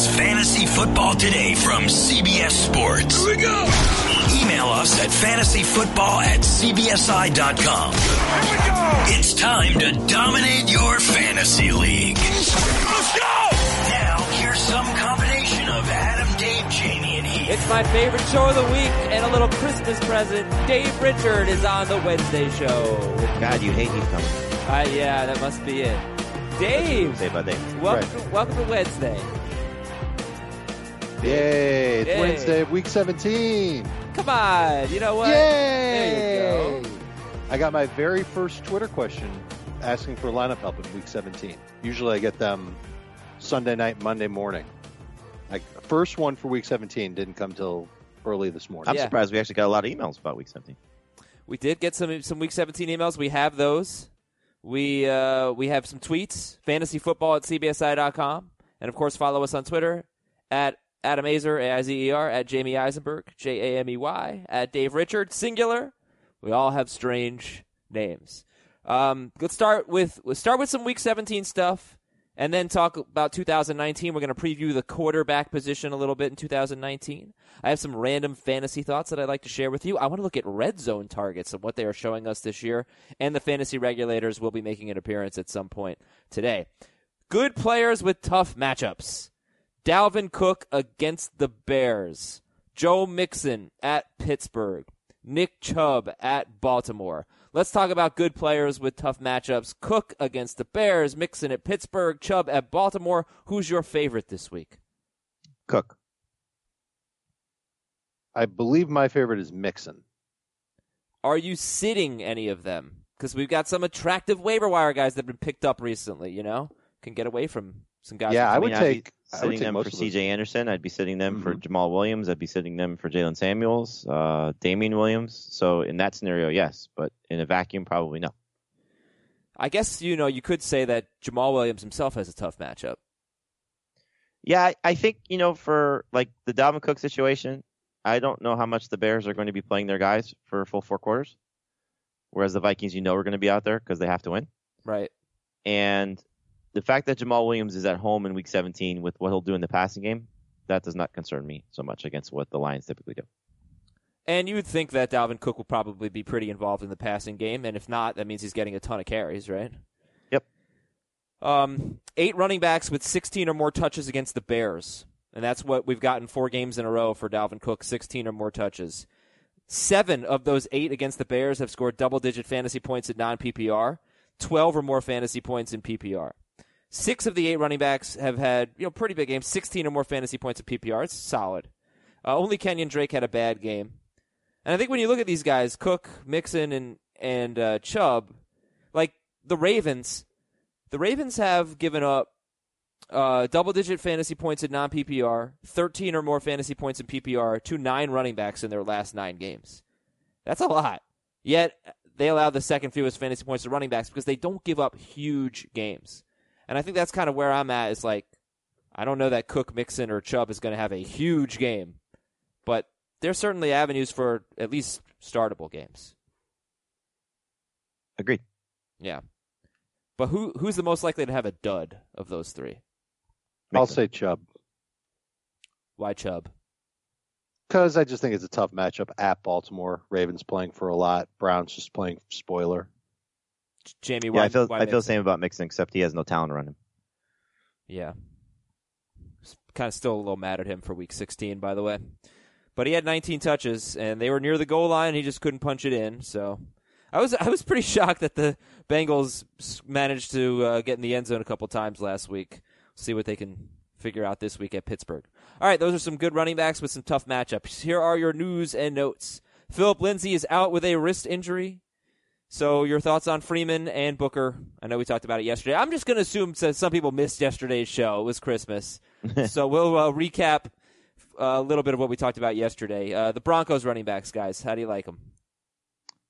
is Fantasy Football Today from CBS Sports. Here we go. Email us at fantasyfootball at cbsi.com. Here we go. It's time to dominate your fantasy league. Let's go. Now, here's some combination of Adam, Dave, Jamey, and Heath. It's my favorite show of the week and a little Christmas present. Dave Richard is on the Wednesday show. God, you hate me coming. Uh, yeah, that must be it. Dave, Say by day. welcome, to, welcome to Wednesday. Yay! It's Yay. Wednesday week 17. Come on, you know what? Yay! There you go. I got my very first Twitter question asking for lineup help in week 17. Usually I get them Sunday night, Monday morning. Like first one for week 17 didn't come till early this morning. I'm Yeah. surprised we actually got a lot of emails about week 17. We did get some some week 17 emails. We have those. We uh, we have some tweets. Fantasyfootball at cbsi.com. And of course, follow us on Twitter at Adam Aizer, A-I-Z-E-R, at Jamey Eisenberg, J-A-M-E-Y, at Dave Richard, singular. We all have strange names. Um, let's start with let's start with some week 17 stuff and then talk about 2019. We're going to preview the quarterback position a little bit in 2019. I have some random fantasy thoughts that I'd like to share with you. I want to look at red zone targets and what they are showing us this year, and the fantasy regulators will be making an appearance at some point today. Good players with tough matchups. Dalvin Cook against the Bears. Joe Mixon at Pittsburgh. Nick Chubb at Baltimore. Let's talk about good players with tough matchups. Cook against the Bears, Mixon at Pittsburgh, Chubb at Baltimore. Who's your favorite this week? Cook. I believe my favorite is Mixon. Are you sitting any of them? Because we've got some attractive waiver wire guys that have been picked up recently, you know? Can get away from some guys. Yeah, I would in. I'd be take- sitting them for. C.J. Anderson. I'd be sitting them for Mhm. Jamaal Williams. I'd be sitting them for Jaylen Samuels, uh, Damien Williams. So in that scenario, yes, but in a vacuum, probably no. I guess, you know, you could say that Jamaal Williams himself has a tough matchup. Yeah, I, I think you know for like the Dalvin Cook situation, I don't know how much the Bears are going to be playing their guys for full four quarters, whereas the Vikings, you know, are going to be out there because they have to win. Right. And the fact that Jamaal Williams is at home in Week 17 with what he'll do in the passing game, that does not concern me so much against what the Lions typically do. And you would think that Dalvin Cook will probably be pretty involved in the passing game, and if not, that means he's getting a ton of carries, right? Yep. Um, eight running backs with 16 or more touches against the Bears, and that's what we've gotten four games in a row for Dalvin Cook, 16 or more touches. Seven of those eight against the Bears have scored double-digit fantasy points at non-PPR, 12 or more fantasy points in PPR. Six of the eight running backs have had you know pretty big games, 16 or more fantasy points in PPR. It's solid. Uh, only Kenyon Drake had a bad game. And I think when you look at these guys, Cook, Mixon, and and uh, Chubb, like the Ravens, the Ravens have given up uh, double-digit fantasy points in non-PPR, 13 or more fantasy points in PPR to nine running backs in their last nine games. That's a lot. Yet they allow the second fewest fantasy points to running backs because they don't give up huge games. And I think that's kind of where I'm at. Is like, I don't know that Cook, Mixon, or Chubb is going to have a huge game, but there's certainly avenues for at least startable games. Agreed. Yeah. But who who's the most likely to have a dud of those three? I'll Mixon. say Chubb Why Chubb? because I just think it's a tough matchup at Baltimore. Ravens playing for a lot. Browns just playing spoiler. Jamey, Yeah, why, I feel I feel the same about Mixon, except he has no talent around him. Yeah. Kind of still a little mad at him for week 16, by the way. But he had 19 touches, and they were near the goal line. And he just couldn't punch it in. So I was I was pretty shocked that the Bengals managed to uh, get in the end zone a couple times last week. See what they can figure out this week at Pittsburgh. All right, those are some good running backs with some tough matchups. Here are your news and notes. Phillip Lindsay is out with a wrist injury. So your thoughts on Freeman and Booker? I know we talked about it yesterday. I'm just going to assume some people missed yesterday's show. It was Christmas, so we'll uh, recap uh, a little bit of what we talked about yesterday. Uh, the Broncos running backs, guys. How do you like them?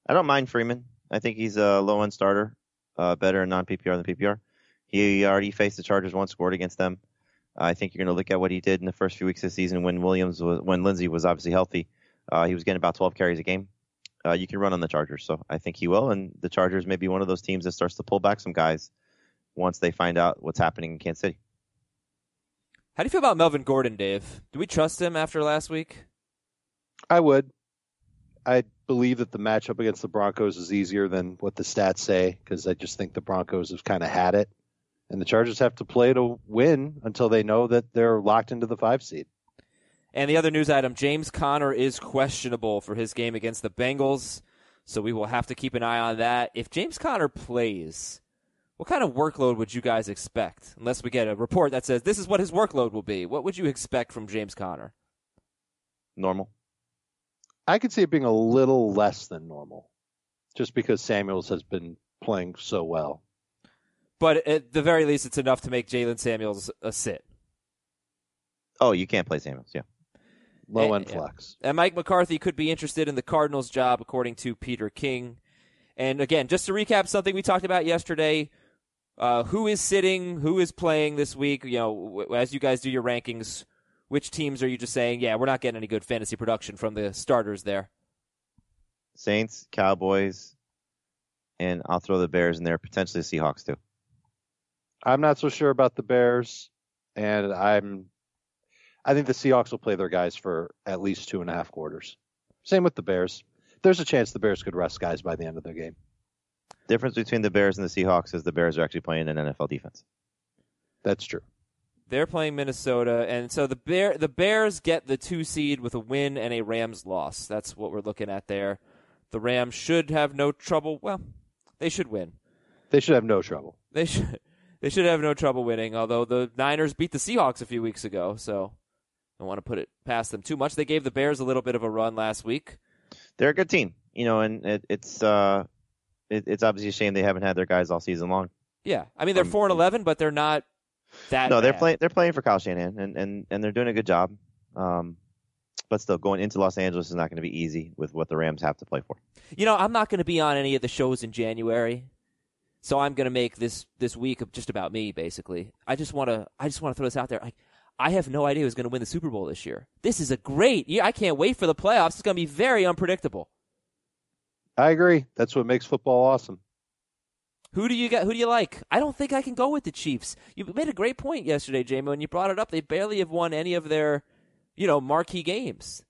I don't mind Freeman. I think he's a low end starter, uh, better in non PPR than PPR. He already faced the Chargers once, scored against them. I think you're going to look at what he did in the first few weeks of the season when Williams was, when Lindsay was obviously healthy. Uh, he was getting about 12 carries a game. Uh, you can run on the Chargers, so I think he will. And the Chargers may be one of those teams that starts to pull back some guys once they find out what's happening in Kansas City. How do you feel about Melvin Gordon, Dave? Do we trust him after last week? I would. I believe that the matchup against the Broncos is easier than what the stats say because I just think the Broncos have kind of had it, and the Chargers have to play to win until they know that they're locked into the five seed. And the other news item: James Conner is questionable for his game against the Bengals, so we will have to keep an eye on that. If James Conner plays, what kind of workload would you guys expect? Unless we get a report that says this is what his workload will be. What would you expect from James Conner? Normal. I could see it being a little less than normal, just because Samuels has been playing so well. But at the very least, it's enough to make Jaylen Samuels a sit. Oh, you can't play Samuels. Yeah. Low end flex. And Mike McCarthy could be interested in the Cardinals' job, according to Peter King. And again, just to recap something we talked about yesterday, uh, who is sitting, who is playing this week? You know, w- as you guys do your rankings, which teams are you just saying, yeah, we're not getting any good fantasy production from the starters there? Saints, Cowboys, and I'll throw the Bears in there, potentially the Seahawks too. I'm not so sure about the Bears, and I'm. I think the Seahawks will play their guys for at least two and a half quarters. Same with the Bears. There's a chance the Bears could rest guys by the end of their game. Difference between the Bears and the Seahawks is the Bears are actually playing an NFL defense. That's true. They're playing Minnesota, and so the Bear the Bears get the two seed with a win and a Rams loss. That's what we're looking at there. The Rams should have no trouble. Well, they should win. They should have no trouble. They should they should have no trouble winning. Although the Niners beat the Seahawks a few weeks ago, so don't want to put it past them too much. They gave the Bears a little bit of a run last week. They're a good team, you know, and it, it's uh, it, it's obviously a shame they haven't had their guys all season long. Yeah, I mean they're Um, four and eleven, but they're not that. no, they're playing. They're playing for Kyle Shanahan, and, and, and they're doing a good job. Um, but still, going into Los Angeles is not going to be easy with what the Rams have to play for. You know, I'm not going to be on any of the shows in January, so I'm going to make this this week of just about me. Basically, I just want to I just want to throw this out there. Like, I have no idea who's going to win the Super Bowl this year. This is a great year. I can't wait for the playoffs. It's going to be very unpredictable. I agree. That's what makes football awesome. Who do you got? Who do you like? I don't think I can go with the Chiefs. You made a great point yesterday, Jamey, when you brought it up. They barely have won any of their, you know, marquee games.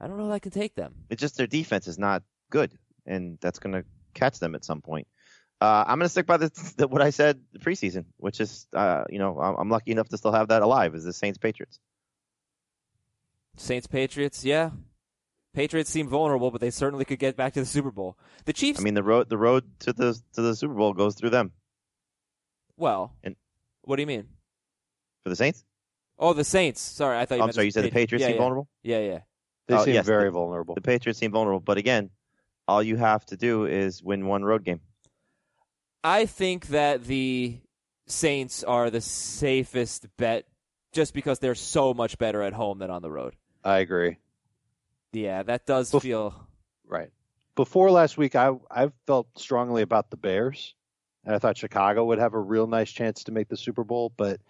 I don't know if I can take them. It's just their defense is not good, and that's going to catch them at some point. Uh, I'm going to stick by the, the, what I said the preseason, which is, uh, you know, I'm, I'm lucky enough to still have that alive. Is the Saints Patriots? Saints, Patriots, yeah. Patriots seem vulnerable, but they certainly could get back to the Super Bowl. The Chiefs, I mean, the road the road to the to the Super Bowl goes through them well, And- what do you mean? for the Saints. Oh, the Saints. Sorry, I thought you I'm meant sorry, you said the Patriots yeah, seem yeah. vulnerable. Yeah, yeah. They Oh, seem yes, very the- vulnerable. The Patriots seem vulnerable, but again, all you have to do is win one road game. I think that the Saints are the safest bet just because they're so much better at home than on the road. I agree. Yeah, that does Bef- feel. Right. Before last week, I I felt strongly about the Bears, and I thought Chicago would have a real nice chance to make the Super Bowl. But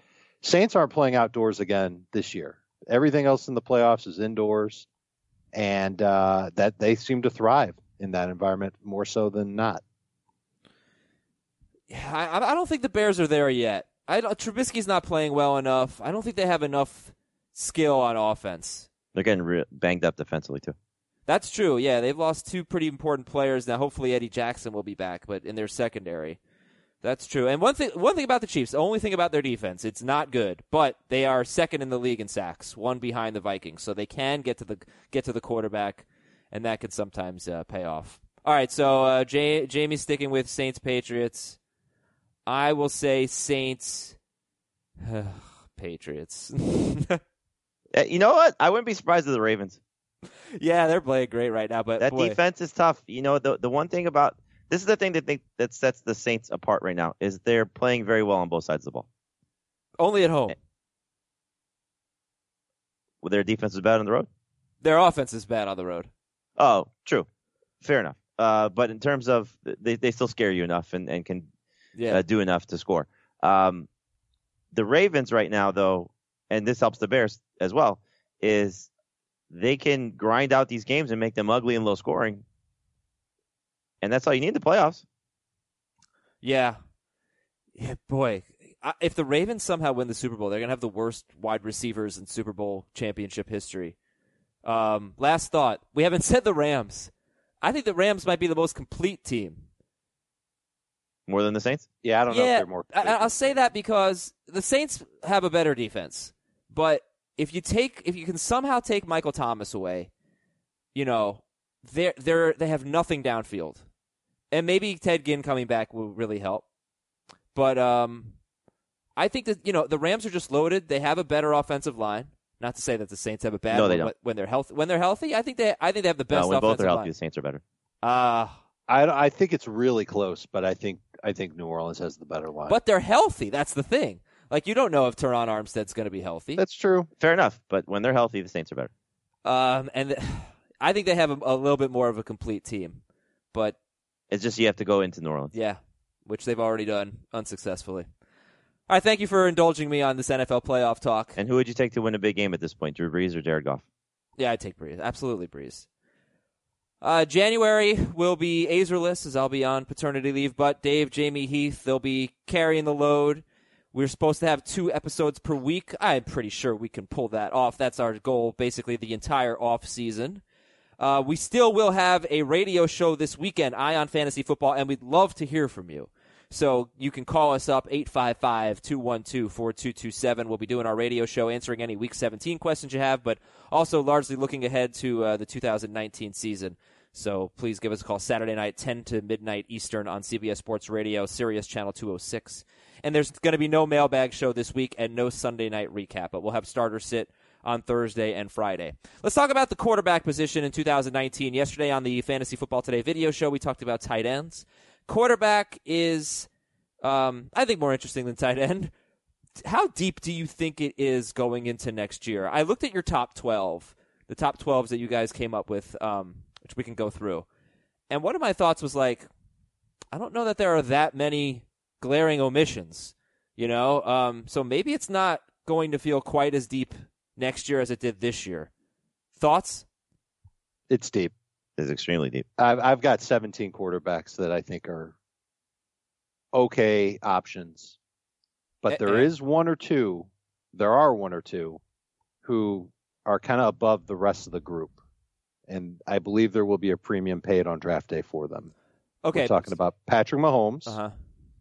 Saints aren't playing outdoors again this year. Everything else in the playoffs is indoors, and uh, that they seem to thrive in that environment more so than not. I, I don't think the Bears are there yet. I don't, Trubisky's not playing well enough. I don't think they have enough skill on offense. They're getting re- banged up defensively too. That's true. Yeah, they've lost two pretty important players now. Hopefully, Eddie Jackson will be back, but in their secondary, that's true. And one thing, one thing about the Chiefs, the only thing about their defense, it's not good, but they are second in the league in sacks, one behind the Vikings, so they can get to the get to the quarterback, and that can sometimes uh, pay off. All right, so uh, Jay, Jamey's sticking with Saints Patriots. I will say Saints Patriots. Uh, You know what? I wouldn't be surprised if the Ravens. yeah, they're playing great right now, but That boy. defense is tough. You know, the the one thing about this is the thing that they, that sets the Saints apart right now is they're playing very well on both sides of the ball. only at home. Well, their defense is bad on the road. Their offense is bad on the road. Oh, true, fair enough. Uh, but in terms of they they still scare you enough and and can Yeah. uh, do enough to score. Um, the Ravens right now, though, and this helps the Bears as well, is they can grind out these games and make them ugly and low scoring, and that's all you need in the playoffs. Yeah. Yeah, boy. I- if the Ravens somehow win the Super Bowl, they're going to have the worst wide receivers in Super Bowl championship history. Um, last thought. We haven't said the Rams. I think the Rams might be the most complete team. More than the Saints? Yeah, I don't know if they're more. I, I'll say that because the Saints have a better defense. But if you take, if you can somehow take Michael Thomas away, you know, they're, they're, they have nothing downfield. And maybe Ted Ginn coming back will really help. But, um, I think that, you know, the Rams are just loaded. They have a better offensive line. Not to say that the Saints have a bad No, one, they don't. but when they're healthy, when they're healthy, I think they, I think they have the best no, when offensive both are healthy, line. the Saints are better. Uh, I, I think it's really close, but I think I think New Orleans has the better line. but they're healthy. That's the thing. Like, you don't know if Terron Armstead's going to be healthy. that's true. Fair enough, but when they're healthy, the Saints are better. Um, and th- I think they have a, a little bit more of a complete team, but It's just you have to go into New Orleans. yeah, which they've already done unsuccessfully. All right, thank you for indulging me on this NFL playoff talk. And who would you take to win a big game at this point, Drew Brees or Jared Goff? Yeah, I'd take Brees, absolutely Brees. Uh, January will be Aizerless as I'll be on paternity leave, but Dave, Jamey, Heath, they'll be carrying the load. We're supposed to have two episodes per week. I'm pretty sure we can pull that off. That's our goal, basically the entire off season. Uh, we still will have a radio show this weekend, Ion Fantasy Football, and we'd love to hear from you. So you can call us up 855-212-4227. We'll be doing our radio show answering any week 17 questions you have, but also largely looking ahead to uh, the 2019 season. So please give us a call Saturday night 10 to midnight Eastern on CBS Sports Radio, Sirius channel 206. And there's going to be no mailbag show this week and no Sunday night recap, but we'll have starter sit on Thursday and Friday. Let's talk about the quarterback position in 2019. Yesterday on the Fantasy Football Today video show, we talked about tight ends. Quarterback is, um, I think, more interesting than tight end. How deep do you think it is going into next year? I looked at your top 12, the top 12s that you guys came up with, um, which we can go through. And one of my thoughts was like, I don't know that there are that many glaring omissions, you know? Um, so maybe it's not going to feel quite as deep next year as it did this year. Thoughts? It's deep. It's extremely deep. I've I've got 17 quarterbacks that I think are okay options, but there eh. one or two. There are one or two who are kind of above the rest of the group, and I believe there will be a premium paid on draft day for them. Okay. We're talking about Patrick Mahomes, Uh huh.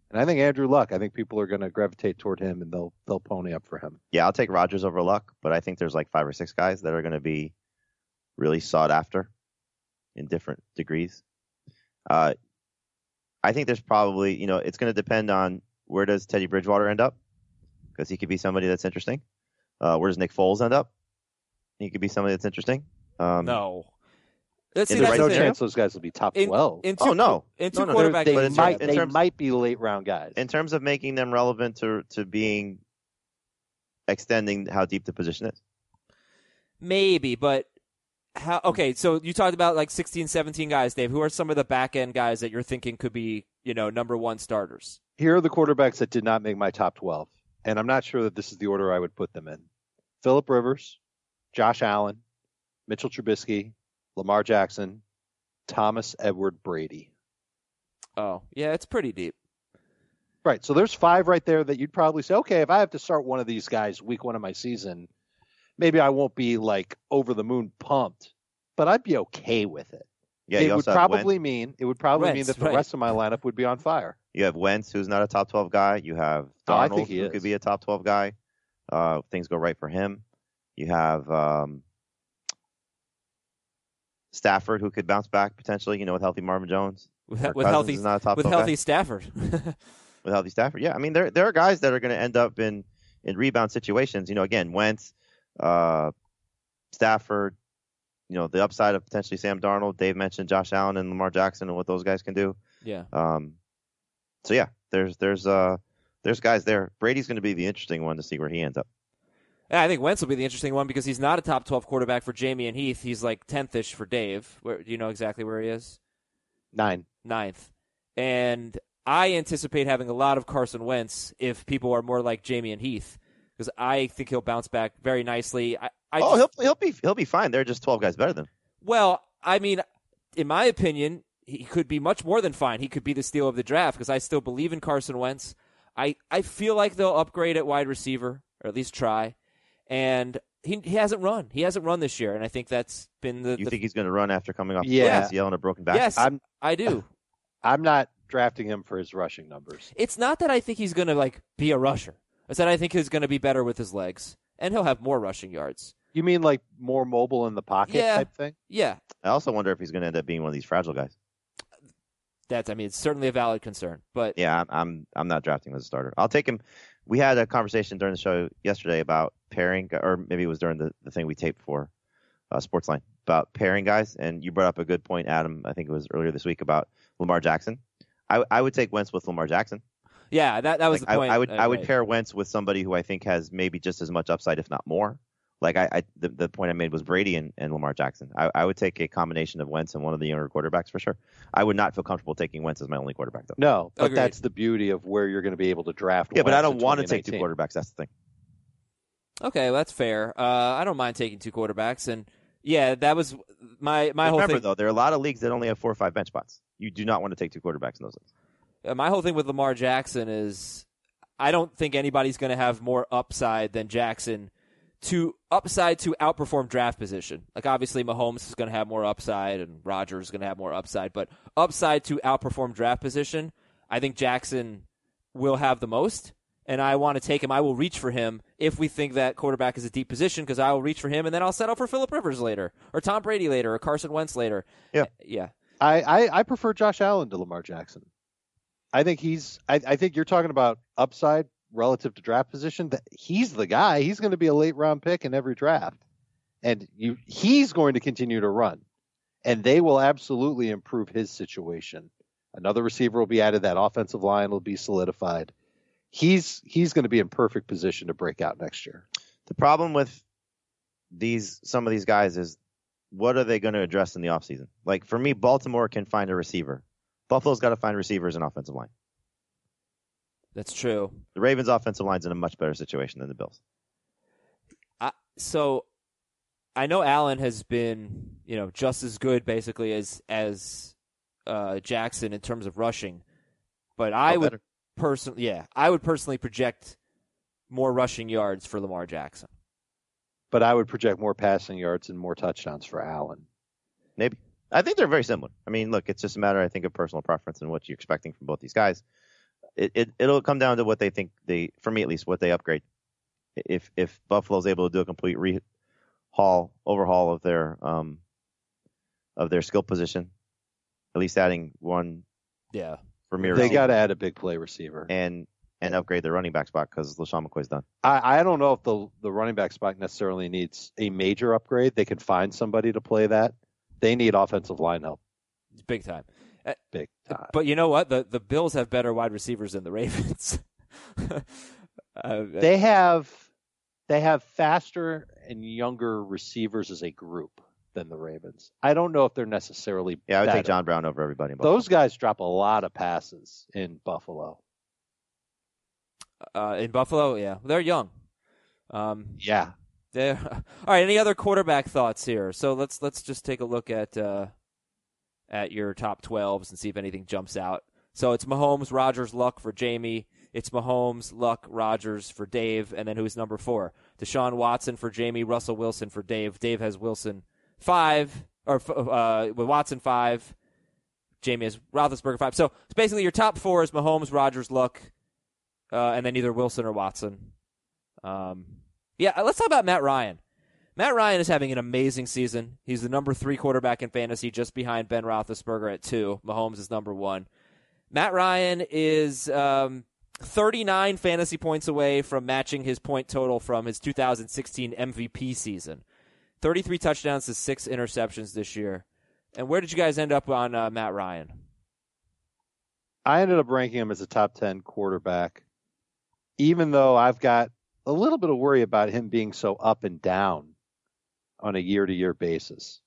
and I think Andrew Luck. I think people are going to gravitate toward him, and they'll they'll pony up for him. Yeah, I'll take Rodgers over Luck, but I think there's like five or six guys that are going to be really sought after in different degrees. Uh, I think there's probably, you know, it's going to depend on where does Teddy Bridgewater end up because he could be somebody that's interesting. Uh, where does Nick Foles end up? He could be somebody that's interesting. Um, No. Let's see. the right no scenario? chance those guys will be top In- 12. In two, Oh, no. In two No, no, quarterback they but in might in they might be late round guys. in terms of making them relevant to to being extending how deep the position is. Maybe, but how? Okay, so you talked about like 16, 17 guys, Dave. Who are some of the back end guys that you're thinking could be, you know, number one starters? Here are the quarterbacks that did not make my top 12, and I'm not sure that this is the order I would put them in. Philip Rivers, Josh Allen, Mitchell Trubisky, Lamar Jackson, Thomas Edward Brady. Oh, yeah, it's pretty deep. Right. So there's five right there that you'd probably say, okay, if I have to start one of these guys week one of my season, maybe I won't be like over the moon pumped, but I'd be okay with it. Yeah, it would probably Wentz. mean it would probably mean that the right. rest of my lineup would be on fire. You have Wentz, who's not a top 12 guy. You have Oh, I Darnold, think he who is. could be a top 12 guy. Uh, things go right for him. You have um, Stafford, who could bounce back potentially. You know, with healthy Marvin Jones. With, with healthy is not a top with 12 guy. healthy Stafford. with healthy Stafford. Yeah, I mean there there are guys that are going to end up in in rebound situations. You know, again, Wentz, uh, Stafford. You know, the upside of potentially Sam Darnold. Dave mentioned Josh Allen and Lamar Jackson and what those guys can do. yeah. Um, so yeah, there's there's uh there's guys there. Brady's going to be the interesting one to see where he ends up. Yeah, I think Wentz will be the interesting one because he's not a top 12 quarterback for Jamey and Heath. He's like 10th ish for Dave. Where, do you know exactly where he is? Nine. Ninth. And I anticipate having a lot of Carson Wentz if people are more like Jamey and Heath because I think he'll bounce back very nicely. I, I oh, just- he'll he'll be he'll be fine. They're just 12 guys better than. him. Well, I mean, in my opinion, he could be much more than fine. He could be the steal of the draft because I still believe in Carson Wentz. I, I feel like they'll upgrade at wide receiver, or at least try. And he he hasn't run. He hasn't run this year, and I think that's been the. You the think he's going to run after coming off Yeah. the ACL and a broken back? yes, I'm- I do. I'm not drafting him for his rushing numbers. it's not that I think he's going to like be a rusher. It's that I think he's going to be better with his legs, and he'll have more rushing yards. You mean like more mobile in the pocket Yeah. type thing? Yeah, I also wonder if he's going to end up being one of these fragile guys. that's. I mean, it's certainly a valid concern, but Yeah, I'm I'm, I'm not drafting him as a starter. I'll take him. We had a conversation during the show yesterday about pairing, or maybe it was during the, the thing we taped for uh, Sportsline about pairing guys, and you brought up a good point, Adam. I think it was earlier this week about Lamar Jackson. I, I would take Wentz with Lamar Jackson. Yeah, that that was Like, the point. I, I would uh, I would right. pair Wentz with somebody who I think has maybe just as much upside, if not more. Like I, I the, the point I made was Brady and, and Lamar Jackson. I, I would take a combination of Wentz and one of the younger quarterbacks for sure. I would not feel comfortable taking Wentz as my only quarterback though. No, but Agreed. that's the beauty of where you're going to be able to draft. Yeah, but I don't want to take two quarterbacks. That's the thing. Okay, well, that's fair. Uh, I don't mind taking two quarterbacks, and yeah, that was my my whole Remember thing. though, there are a lot of leagues that only have four or five bench spots. You do not want to take two quarterbacks in those leagues. Uh, my whole thing with Lamar Jackson is I don't think anybody's going to have more upside than Jackson to upside to outperform draft position. Like obviously Mahomes is going to have more upside and Rodgers is going to have more upside, but upside to outperform draft position, I think Jackson will have the most. And I want to take him. I will reach for him if we think that quarterback is a deep position because I will reach for him and then I'll settle for Philip Rivers later or Tom Brady later or Carson Wentz later. Yeah. Yeah. I, I, I prefer Josh Allen to Lamar Jackson. I think he's. I, I think you're talking about upside relative to draft position. That he's the guy. He's going to be a late round pick in every draft, and you he's going to continue to run, and they will absolutely improve his situation. Another receiver will be added. That offensive line will be solidified. He's he's going to be in perfect position to break out next year. The problem with these some of these guys is what are they going to address in the offseason? Like for me, Baltimore can find a receiver. Buffalo's got to find receivers and offensive line. That's true. The Ravens' offensive line's in a much better situation than the Bills. I, so I know Allen has been, you know, just as good basically as as uh, Jackson in terms of rushing, but I Oh, would personally, yeah, I would personally project more rushing yards for Lamar Jackson. But I would project more passing yards and more touchdowns for Allen. Maybe. I think they're very similar. I mean, look, it's just a matter, I think, of personal preference and what you're expecting from both these guys. It, it it'll come down to what they think they, for me at least, what they upgrade. If if Buffalo's able to do a complete rehaul, overhaul of their um of their skill position, at least adding one Yeah, premier They got to add a big play receiver. and and upgrade their running back spot because LeSean McCoy's done. I, I don't know if the the running back spot necessarily needs a major upgrade. They can find somebody to play that. They need offensive line help big time. Uh, big time. But you know what? The the Bills have better wide receivers than the Ravens. uh, They have they have faster and younger receivers as a group than the Ravens. I don't know if they're necessarily Yeah, I would take. John Brown over everybody. in Those guys drop a lot of passes in Buffalo. uh, in Buffalo, yeah, they're young. Um, Yeah. There. All right. Any other quarterback thoughts here? So let's let's just take a look at uh, at your top twelves and see if anything jumps out. So it's Mahomes, Rodgers, Luck for Jamey. It's Mahomes, Luck, Rodgers for Dave, and then who's number four? Deshaun Watson for Jamey, Russell Wilson for Dave. Dave has Wilson five, or uh, with Watson five. Jamey has Roethlisberger five. So it's basically your top four is Mahomes, Rodgers, Luck, uh, and then either Wilson or Watson. Um, yeah, uh, let's talk about Matt Ryan. Matt Ryan is having an amazing season. He's the number three quarterback in fantasy, just behind Ben Roethlisberger at two. Mahomes is number one. Matt Ryan is um, 39 fantasy points away from matching his point total from his 2016 MVP season. 33 touchdowns to six interceptions this year. And where did you guys end up on uh, Matt Ryan? I ended up ranking him as a top 10 quarterback, even though I've got a little bit of worry about him being so up and down on a year to year basis.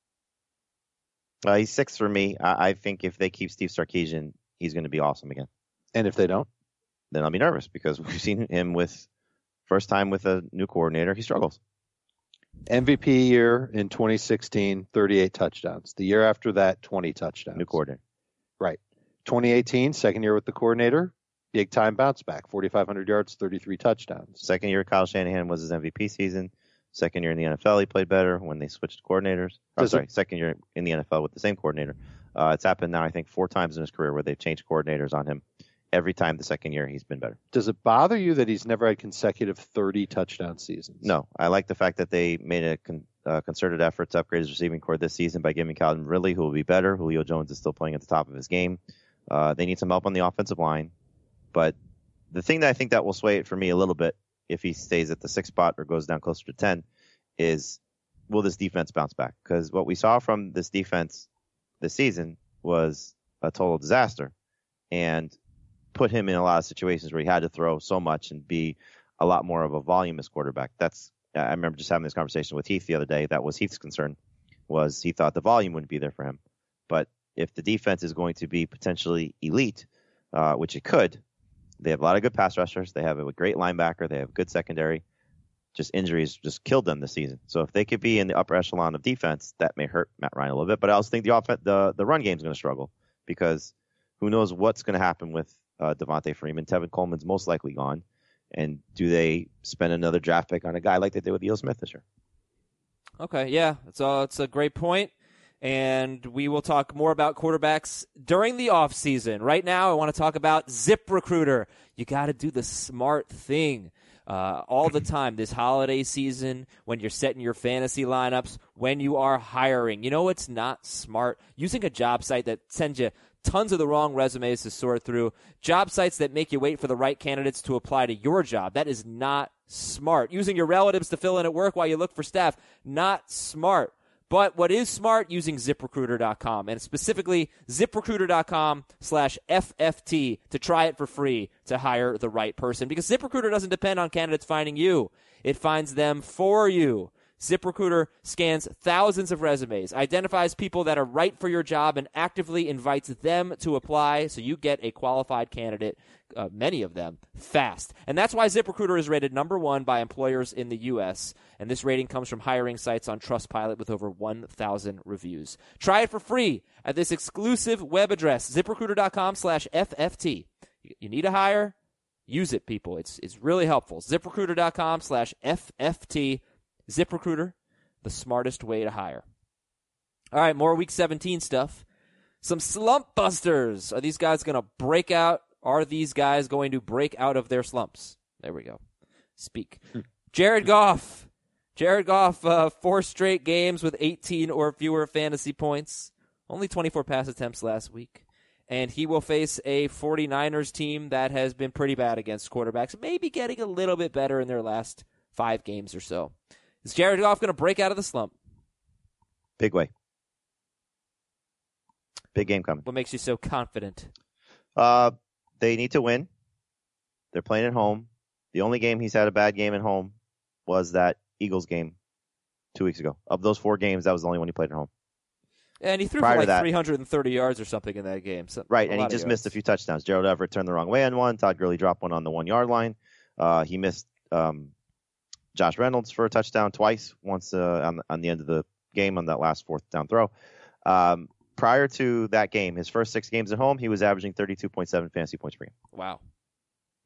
Uh, he's six for me. I, I think if they keep Steve Sarkisian, he's going to be awesome again. And if they don't, Then I'll be nervous because we've seen him with first time with a new coordinator. He struggles. MVP year in 2016, 38 touchdowns. The year after that, 20 touchdowns. New coordinator. Right. 2018, second year with the coordinator, big time bounce back, 4,500 yards, 33 touchdowns. Second year Kyle Shanahan was his MVP season. Second year in the NFL, he played better when they switched coordinators. Oh, Does it- sorry, second year in the NFL with the same coordinator. Uh, it's happened now, I think, four times in his career where they've changed coordinators on him. Every time the second year, he's been better. Does it bother you that he's never had consecutive 30 touchdown seasons? No, I like the fact that they made a con- uh, concerted effort to upgrade his receiving corps this season by giving Calvin Ridley, who will be better. Julio Jones is still playing at the top of his game. Uh, they need some help on the offensive line, but the thing that I think that will sway it for me a little bit if he stays at the six spot or goes down closer to ten is will this defense bounce back? Because what we saw from this defense this season was a total disaster, and put him in a lot of situations where he had to throw so much and be a lot more of a voluminous quarterback. That's I remember just having this conversation with Heath the other day. That was Heath's concern was he thought the volume wouldn't be there for him. But if the defense is going to be potentially elite, uh, which it could, they have a lot of good pass rushers. They have a great linebacker. They have good secondary. Just injuries just killed them this season. So if they could be in the upper echelon of defense, that may hurt Matt Ryan a little bit. But I also think the offense, the the run game is going to struggle because who knows what's going to happen with uh, Devonta Freeman. Tevin Coleman's most likely gone. And do they spend another draft pick on a guy like they did with Ito Smith this year? Okay, yeah, it's a, it's a great point. And we will talk more about quarterbacks during the offseason. Right now, I want to talk about Zip Recruiter. You got to do the smart thing. Uh, all the time this holiday season when you're setting your fantasy lineups, when you are hiring. You know it's not smart? Using a job site that sends you tons of the wrong resumes to sort through, job sites that make you wait for the right candidates to apply to your job. That is not smart. Using your relatives to fill in at work while you look for staff, not smart. But what is smart using ziprecruiter.com and specifically ziprecruiter.com slash FFT to try it for free to hire the right person because ZipRecruiter doesn't depend on candidates finding you. It finds them for you. ZipRecruiter scans thousands of resumes, identifies people that are right for your job, and actively invites them to apply so you get a qualified candidate, uh, many of them, fast. And that's why ZipRecruiter is rated number one by employers in the U.S. And this rating comes from hiring sites on Trustpilot with over 1,000 reviews. Try it for free at this exclusive web address, ziprecruiter.com slash FFT. You- need a hire? Use it, people. It's, it's really helpful. ZipRecruiter.com slash FFT. ZipRecruiter, the smartest way to hire. All right, more Week 17 stuff. Some slump busters. Are these guys going to break out? Are these guys going to break out of their slumps? There we go. Speak. Jared Goff. Jared Goff, uh, four straight games with 18 or fewer fantasy points. Only 24 pass attempts last week. And he will face a 49ers team that has been pretty bad against quarterbacks, maybe getting a little bit better in their last five games or so. Is Jared Goff going to break out of the slump? Big way. Big game coming. What makes you so confident? Uh, they need to win. They're playing at home. The only game he's had a bad game at home was that Eagles game two weeks ago. Of those four games, that was the only one he played at home. And he threw Prior for like that- 330 yards or something in that game. So Right, and he just missed a few touchdowns. Gerald Everett turned the wrong way on one. Todd Gurley dropped one on the one yard line. Uh, he missed um, Josh Reynolds for a touchdown twice. Once uh, on, the, on the end of the game on that last fourth down throw. Um, prior to that game, his first six games at home, he was averaging 32.7 fantasy points per game, Wow.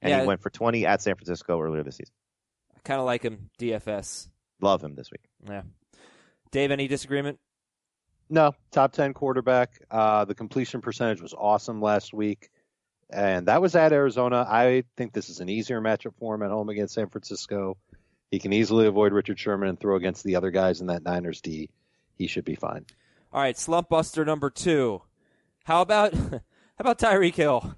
and Yeah. he went for 20 at San Francisco earlier this season. I kind of like him DFS. Love him this week. Yeah. Dave, any disagreement? No, top 10 quarterback. Uh, the completion percentage was awesome last week. And that was at Arizona. I think this is an easier matchup for him at home against San Francisco. He can easily avoid Richard Sherman and throw against the other guys in that Niners D. He should be fine. All right, slump buster number two. How about how about Tyreek Hill?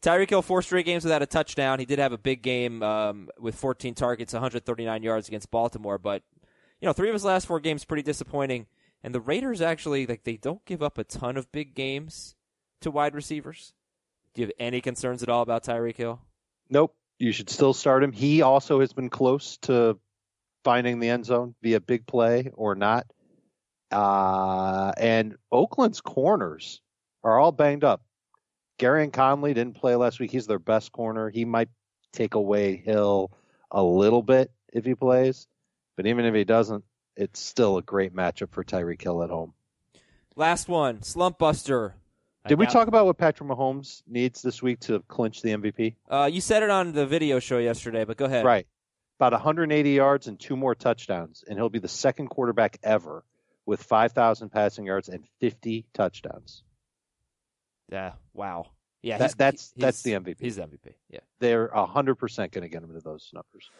Tyreek Hill four straight games without a touchdown. He did have a big game um, with 14 targets, 139 yards against Baltimore, but you know three of his last four games pretty disappointing. And the Raiders actually like they don't give up a ton of big games to wide receivers. Do you have any concerns at all about Tyreek Hill? Nope. You should still start him. He also has been close to finding the end zone via big play or not. Uh, and Oakland's corners are all banged up. Gareon Conley didn't play last week. He's their best corner. He might take away Hill a little bit if he plays, but even if he doesn't, it's still a great matchup for Tyreek Hill at home. Last one, slump buster. Did we talk about what Patrick Mahomes needs this week to clinch the MVP? Uh, you said it on the video show yesterday, but go ahead. Right. About 180 yards and two more touchdowns, and he'll be the second quarterback ever with 5,000 passing yards and 50 touchdowns. Yeah. Wow. Yeah. That- he's, that's- he's- that's the MVP. He's the MVP. Yeah. They're 100% going to get him to those numbers.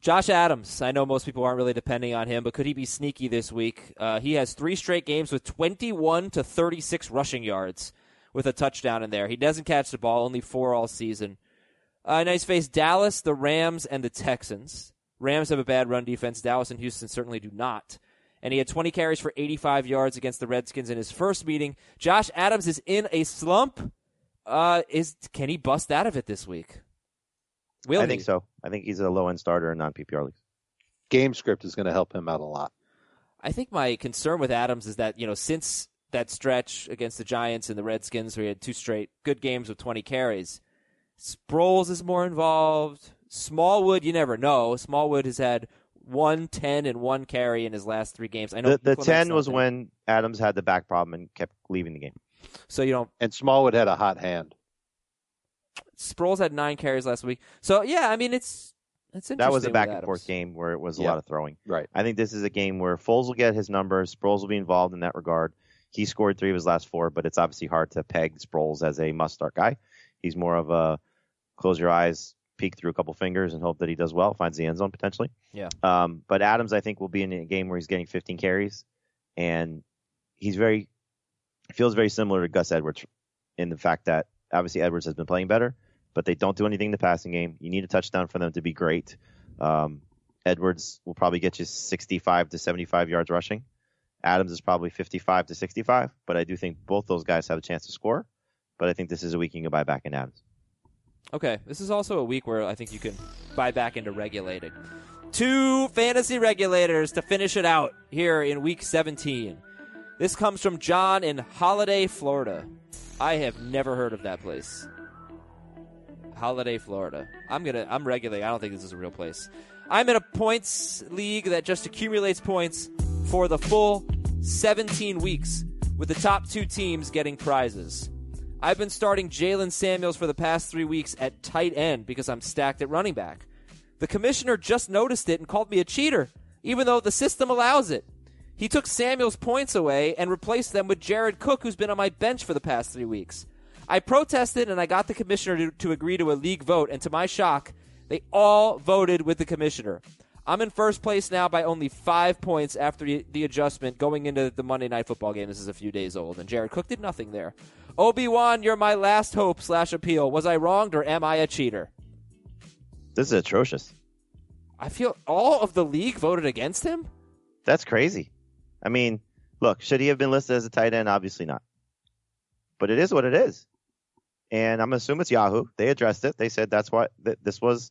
Josh Adams. I know most people aren't really depending on him, but could he be sneaky this week? Uh, he has three straight games with 21 to 36 rushing yards with a touchdown in there. He doesn't catch the ball, only four all season. Uh, nice face Dallas, the Rams, and the Texans. Rams have a bad run defense. Dallas and Houston certainly do not. And he had 20 carries for 85 yards against the Redskins in his first meeting. Josh Adams is in a slump. Uh, is can he bust out of it this week? Will I he? think so. I think he's a low end starter in non PPR leagues. Game script is going to help him out a lot. I think my concern with Adams is that, you know, since that stretch against the Giants and the Redskins where he had two straight good games with 20 carries, Sproles is more involved. Smallwood, you never know. Smallwood has had one 10 and one carry in his last three games. I know The, the 10 was there. when Adams had the back problem and kept leaving the game. So, you know, And Smallwood had a hot hand. Sproles had nine carries last week. So, yeah, I mean, it's it's interesting. That was a back and Adams. forth game where it was a Yeah. lot of throwing. Right. I think this is a game where Foles will get his numbers. Sproles will be involved in that regard. He scored three of his last four, but it's obviously hard to peg Sproles as a must start guy. He's more of a close your eyes, peek through a couple fingers, and hope that he does well, finds the end zone potentially. Yeah. Um, but Adams, I think, will be in a game where he's getting 15 carries, and he's very feels very similar to Gus Edwards in the fact that obviously Edwards has been playing better, but they don't do anything in the passing game. You need a touchdown for them to be great. Um, Edwards will probably get you 65 to 75 yards rushing. Adams is probably 55 to 65, but I do think both those guys have a chance to score. But I think this is a week you can buy back in Adams. Okay, this is also a week where I think you can buy back into regulated. Two fantasy regulators to finish it out here in week 17. This comes from John in Holiday, Florida. I have never heard of that place. Holiday, Florida. I'm gonna. I'm regulating. I don't think this is a real place. I'm in a points league that just accumulates points for the full 17 weeks, with the top two teams getting prizes. I've been starting Jaylen Samuels for the past three weeks at tight end because I'm stacked at running back. The commissioner just noticed it and called me a cheater, even though the system allows it. He took Samuel's points away and replaced them with Jared Cook, who's been on my bench for the past three weeks. I protested and I got the commissioner to, to agree to a league vote, and to my shock, they all voted with the commissioner. I'm in first place now by only five points after the, the adjustment going into the Monday Night Football game. This is a few days old, and Jared Cook did nothing there. Obi Wan, you're my last hope slash appeal. Was I wronged or am I a cheater? This is atrocious. I feel all of the league voted against him. That's crazy. I mean, look, should he have been listed as a tight end? Obviously not. But it is what it is. And I'm assume it's Yahoo. They addressed it. They said that's what that this was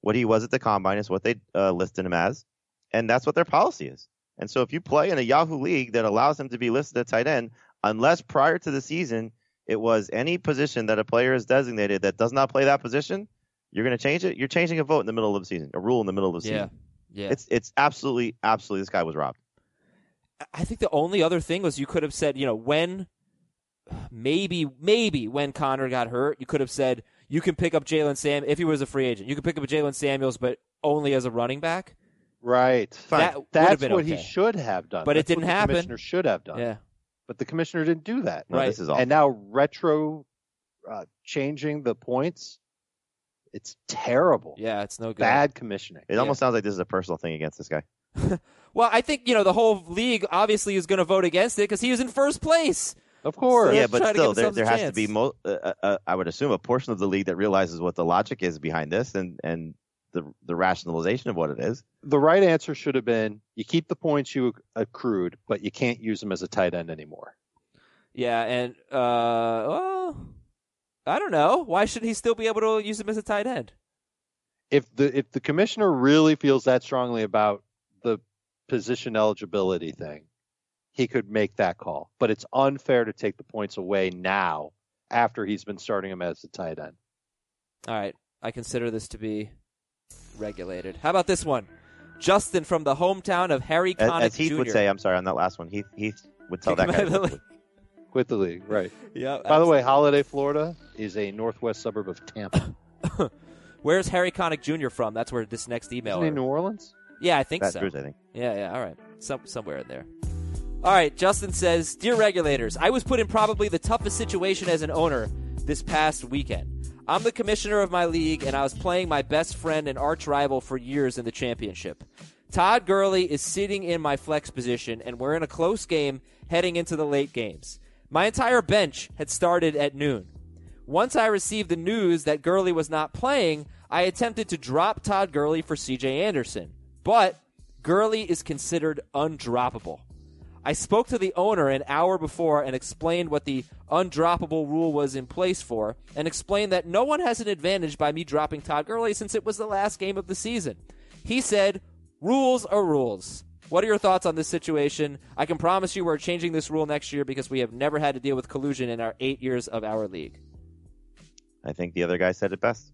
what he was at the combine is what they uh, listed him as, and that's what their policy is. And so if you play in a Yahoo league that allows him to be listed at tight end, unless prior to the season it was any position that a player is designated that does not play that position, you're going to change it. You're changing a vote in the middle of the season, a rule in the middle of the season. yeah. It's it's absolutely absolutely this guy was robbed. I think the only other thing was you could have said, you know, when maybe maybe when Conner got hurt, you could have said you can pick up Jaylen Sam if he was a free agent. You could pick up Jaylen Samuels, but only as a running back. Right. That would That's what okay. he should have done. But it That's what didn't the happen. Commissioner should have done. Yeah. But the commissioner didn't do that. No, Right. This is awful. And now retro uh, changing the points, it's terrible. Yeah, it's no good. Bad commissioning. It almost sounds like this is a personal thing against this guy. Well, I think you know the whole league obviously is going to vote against it because he was in first place. Of course. So yeah, but still, there, there has to be, mo- uh, uh, uh, I would assume, a portion of the league that realizes what the logic is behind this and and the the rationalization of what it is. The right answer should have been you keep the points you accrued, but you can't use them as a tight end anymore. Yeah, and uh, well, I don't know. Why should he still be able to use him as a tight end? If the if the commissioner really feels that strongly about the position eligibility thing, he could make that call. But it's unfair to take the points away now after he's been starting him as a tight end. All right, I consider this to be regulated. How about this one? Justin from the hometown of Harry As, Connick as Heath Jr. would say, I'm sorry on that last one. Heath Heath would tell Kick that him guy. the quickly. Quit the league, right? Yeah. By the way, Holiday, Florida is a northwest suburb of Tampa. where's Harry Connick Jr. from? That's where this next email. Isn't he New Orleans? Yeah, I think Baton so. Rouge, I think. Yeah, yeah, all right. Some, somewhere in there. All right, Justin says Dear regulators, I was put in probably the toughest situation as an owner this past weekend. I'm the commissioner of my league, and I was playing my best friend and arch rival for years in the championship. Todd Gurley is sitting in my flex position, and we're in a close game heading into the late games. My entire bench had started at noon. Once I received the news that Gurley was not playing, I attempted to drop Todd Gurley for CJ Anderson. But Gurley is considered undroppable. I spoke to the owner an hour before and explained what the undroppable rule was in place for, and explained that no one has an advantage by me dropping Todd Gurley since it was the last game of the season. He said, Rules are rules. What are your thoughts on this situation? I can promise you we're changing this rule next year because we have never had to deal with collusion in our eight years of our league. I think the other guy said it best.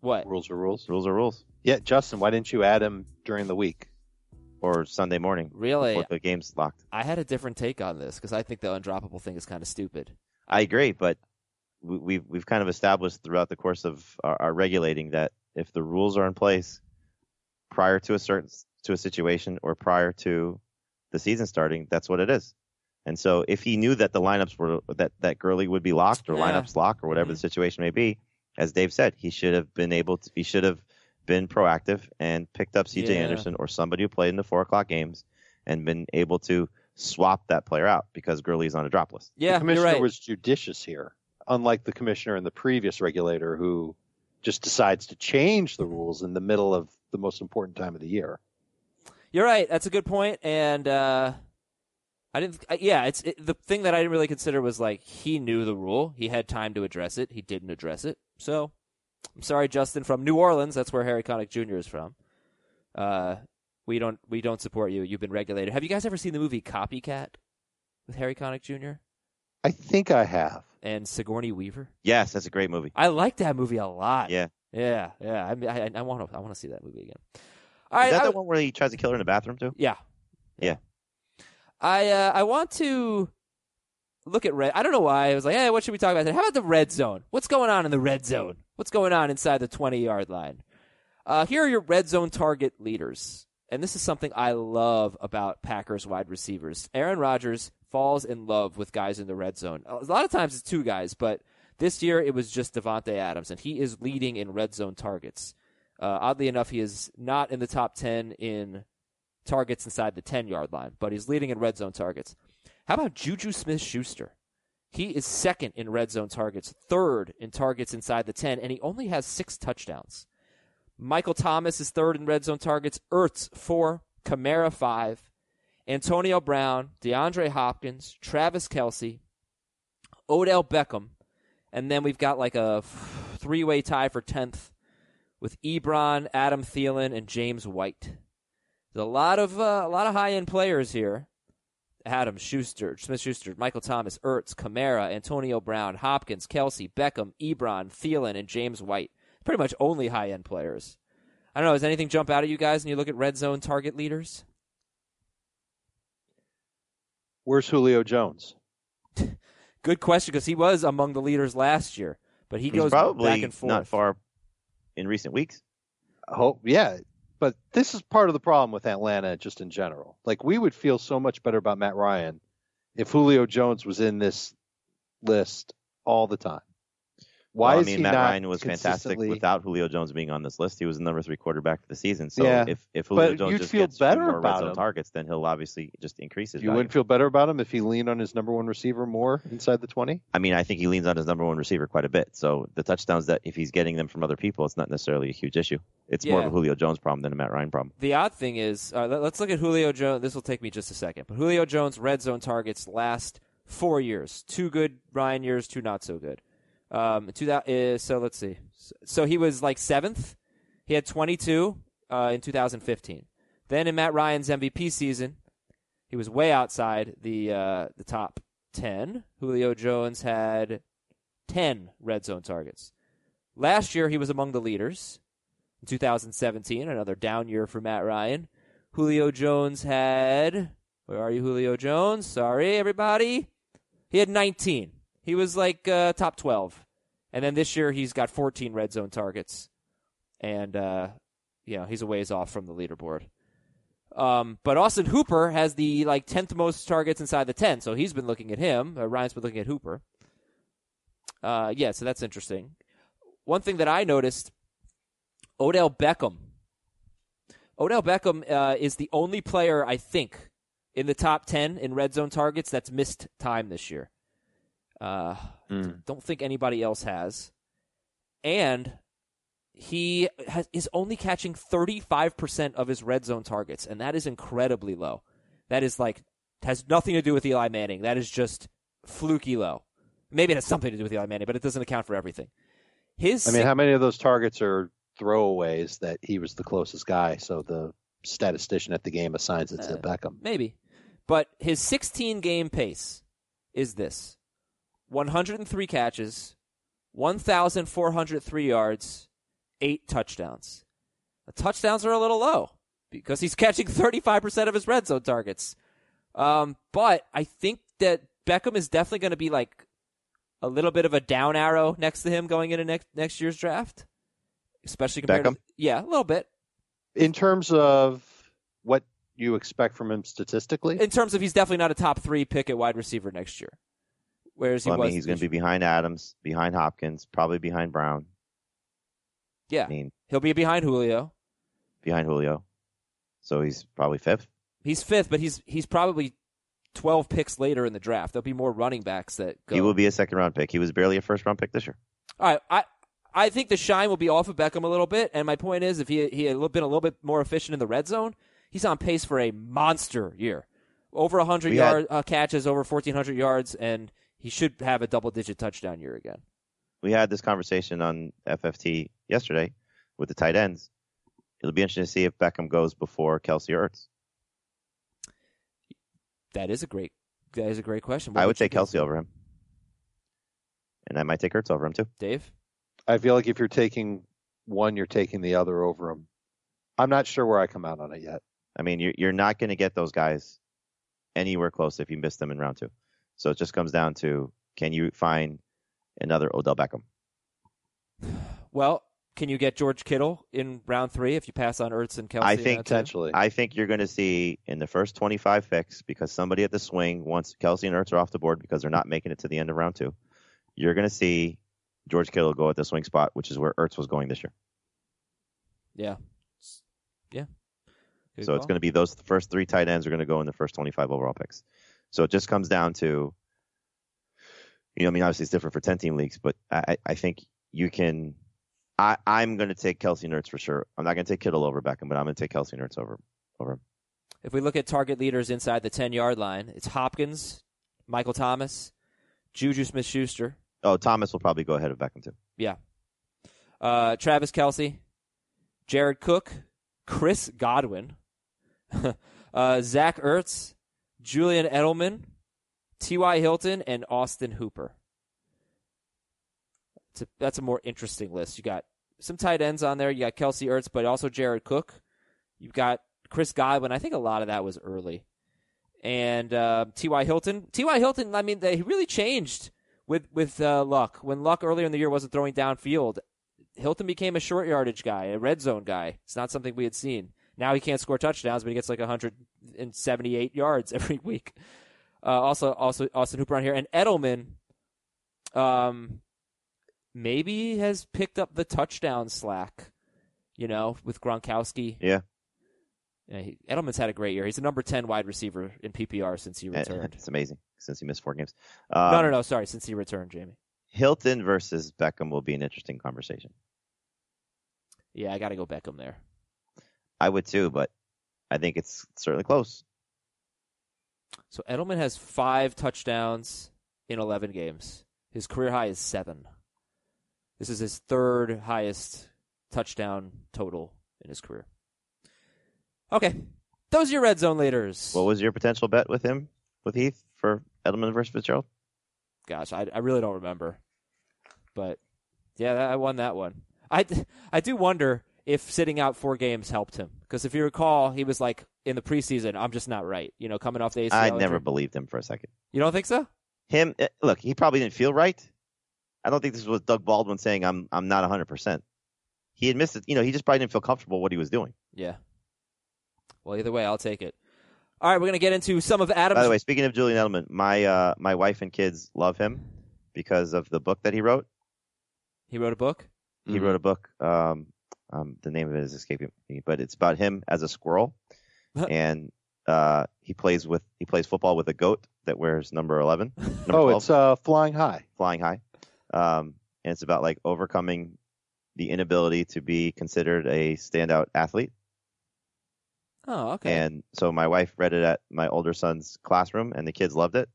What? Rules are rules. Rules are rules. Yeah, Justin, why didn't you add him during the week? Or Sunday morning Really? the game's locked. I had a different take on this because I think the undroppable thing is kind of stupid. I agree, but we- we've we've kind of established throughout the course of our, our regulating that if the rules are in place prior to a certain to a situation or prior to the season starting, that's what it is. And so if he knew that the lineups were that that Gurley would be locked or Yeah. lineups locked or whatever Mhm. the situation may be, as Dave said, he should have been able to he should have been proactive and picked up CJ Yeah. Anderson or somebody who played in the four o'clock games and been able to swap that player out because Gurley's on a drop list. Yeah, the commissioner you're right. was judicious here, unlike the commissioner in the previous regulator who just decides to change the rules in the middle of the most important time of the year. You're right. That's a good point. And uh, I didn't. uh, Yeah, it's it, the thing that I didn't really consider was like he knew the rule. He had time to address it. He didn't address it. So I'm sorry, Justin from New Orleans. That's where Harry Connick Jr. is from. Uh, we don't we don't support you. You've been regulated. Have you guys ever seen the movie Copycat with Harry Connick Jr. I think I have. and Sigourney Weaver? Yes, that's a great movie. I like that movie a lot. Yeah. yeah, yeah. I I, I want to I want to see that movie again. All right, Is that I- the one where he tries to kill her in the bathroom too? Yeah. Yeah. I uh, I want to look at red. I don't know why. I was like, hey, what should we talk about? today? How about the red zone? What's going on in the red zone? What's going on inside the 20 yard line? Uh, here are your red zone target leaders. And this is something I love about Packers wide receivers. Aaron Rodgers falls in love with guys in the red zone. A lot of times it's two guys, but this year it was just Davante Adams, and he is leading in red zone targets. Uh, oddly enough, he is not in the top 10 in targets inside the 10 yard line, but he's leading in red zone targets. How about Juju Smith Schuster? He is second in red zone targets, third in targets inside the 10, and he only has six touchdowns. Michael Thomas is third in red zone targets, Ertz four, Kamara five, Antonio Brown, DeAndre Hopkins, Travis Kelce, Odell Beckham, and then we've got like a three way tie for 10th with Ebron, Adam Thielen, and James White. There's a lot of uh, a lot of high end players here. Adam Schuster, Smith Schuster, Michael Thomas, Ertz, Kamara, Antonio Brown, Hopkins, Kelce, Beckham, Ebron, Thielen, and James White. Pretty much only high end players. I don't know. Does anything jump out at you guys when you look at red zone target leaders? Where's Julio Jones? Good question because he was among the leaders last year, but he He's goes probably back and forth. not far in recent weeks. Oh, yeah. But this is part of the problem with Atlanta just in general. Like, we would feel so much better about Matt Ryan if Julio Jones was in this list all the time. Why well, is I mean, he Matt not Ryan was fantastic without Julio Jones being on this list. He was the number three quarterback of the season. So Yeah, if, if Julio but Jones you'd just feel gets a few better more red about zone him. targets, then he'll obviously just increase his You value. wouldn't feel better about him if he leaned on his number one receiver more inside the 20? I mean, I think he leans on his number one receiver quite a bit. So the touchdowns that if he's getting them from other people, it's not necessarily a huge issue. It's more of a Julio Jones problem than a Matt Ryan problem. The odd thing is, uh, let, us look at Julio Jones. This will take me just a second. But Julio Jones' red zone targets last four years. Two good Ryan years, two not so good. Um, two that is, so let's see. So he was like seventh. He had 22 uh, in 2015. Then in Matt Ryan's MVP season, he was way outside the uh, the top 10. Julio Jones had 10 red zone targets. Last year, he was among the leaders. In 2017, another down year for Matt Ryan. Julio Jones had. Where are you, Julio Jones? Sorry, everybody. He had 19. He was like uh, top 12. And then this year he's got 14 red zone targets. And, uh, you know, he's a ways off from the leaderboard. Um, but Austin Hooper has the like 10th most targets inside the 10. So he's been looking at him. Uh, Ryan's been looking at Hooper. Uh, yeah, so that's interesting. One thing that I noticed Odell Beckham. Odell Beckham uh, is the only player, I think, in the top 10 in red zone targets that's missed time this year. Uh, Mm. Don't think anybody else has. And he has, is only catching 35% of his red zone targets, and that is incredibly low. That is like, has nothing to do with Eli Manning. That is just fluky low. Maybe it has something to do with Eli Manning, but it doesn't account for everything. His I mean, how many of those targets are throwaways that he was the closest guy, so the statistician at the game assigns it to Uh, Beckham? Maybe. But his 16 game pace is this 103 catches, 1,403 yards, eight touchdowns. The touchdowns are a little low because he's catching 35% of his red zone targets. Um, but I think that Beckham is definitely going to be like a little bit of a down arrow next to him going into next next year's draft, especially compared Beckham? to yeah, a little bit In terms of what you expect from him statistically, in terms of he's definitely not a top three pick at wide receiver next year. Whereas he Well, I mean, he's going to be behind Adams, behind Hopkins, probably behind Brown. yeah, I mean, he'll be behind Julio. behind Julio. So he's probably fifth. He's fifth, but he's he's probably twelve picks later in the draft. There'll be more running backs that go. He will be a second round pick. He was barely a first round pick this year. All right, I I think the shine will be off of Beckham a little bit, and my point is, if he he had been a little bit more efficient in the red zone, he's on pace for a monster year, over hundred had- yard uh, catches, over fourteen hundred yards, and he should have a double digit touchdown year again. We had this conversation on FFT yesterday with the tight ends. It'll be interesting to see if Beckham goes before Kelce Ertz. That is a great that is a great question. What I would you take? Kelce over him. And I might take Ertz over him too. Dave. I feel like if you're taking one, you're taking the other over him. I'm not sure where I come out on it yet. I mean, you're, you're not going to get those guys anywhere close if you miss them in round two. So it just comes down to can you find another Odell Beckham? Well, can you get George Kittle in round three if you pass on Ertz and Kelce? I think? Potentially. I think you're going to see in the first 25 picks because somebody at the swing once Kelce and Ertz are off the board because they're not making it to the end of round two. You're going to see George Kittle go at the swing spot, which is where Ertz was going this year. Yeah. Yeah. Good so it's going to be those first three tight ends are going to go in the first 25 overall picks. So it just comes down to, you know, I mean, obviously it's different for 10 team leagues, but I, I think you can. I, I'm going to take Kelce Nertz for sure. I'm not going to take Kittle over Beckham, but I'm going to take Kelce Nertz over over him. If we look at target leaders inside the 10 yard line, it's Hopkins, Michael Thomas, Juju Smith Schuster, Oh, Thomas will probably go ahead of Beckham too. yeah, uh, Travis Kelce, Jared Cook, Chris Godwin, uh, Zach Ertz, Julian Edelman, T.Y. Hilton, and Austin Hooper. It's a, that's a more interesting list. You got some tight ends on there. You got Kelce Ertz, but also Jared Cook. You've got Chris Godwin. I think a lot of that was early. And uh, T.Y. Hilton. T.Y. Hilton, I mean, they, he really changed with, with uh, Luck. When Luck earlier in the year wasn't throwing downfield, Hilton became a short yardage guy, a red zone guy. It's not something we had seen. Now he can't score touchdowns, but he gets like 178 yards every week. Uh, also, also Austin Hooper on here, and Edelman, um, maybe has picked up the touchdown slack. You know, with Gronkowski. Yeah. Yeah, he, Edelman's had a great year. He's the number 10 wide receiver in PPR since he returned. It's amazing since he missed four games. Um, no, no, no. Sorry, since he returned, Jamey. Hilton versus Beckham will be an interesting conversation. Yeah, I got to go Beckham there. I would too, but I think it's certainly close. So Edelman has five touchdowns in 11 games. His career high is seven. This is his third highest touchdown total in his career. Okay. Those are your red zone leaders. What was your potential bet with him, with Heath, for Edelman versus Fitzgerald? Gosh, I, I really don't remember. But yeah, I won that one. I, I do wonder if sitting out four games helped him. Because if you recall, he was like in the preseason, I'm just not right. You know, coming off the ACL. I never believed him for a second. You don't think so? him. eh, Look, he probably didn't feel right. I don't think this was Doug Baldwin saying I'm I'm not 100. percent He admits it. You know, he just probably didn't feel comfortable what he was doing. Yeah. Well, either way, I'll take it. All right, we're gonna get into some of Adam's. By the way, speaking of Julian Edelman, my uh, my wife and kids love him because of the book that he wrote. he wrote a book. He wrote a book. Um, um, the name of it is escaping me, but it's about him as a squirrel, and uh, he plays with he plays football with a goat that wears number eleven. Number Oh, 12, it's uh, flying high. flying high, um, and it's about like overcoming the inability to be considered a standout athlete. Oh, okay. And so my wife read it at my older son's classroom, and the kids loved it.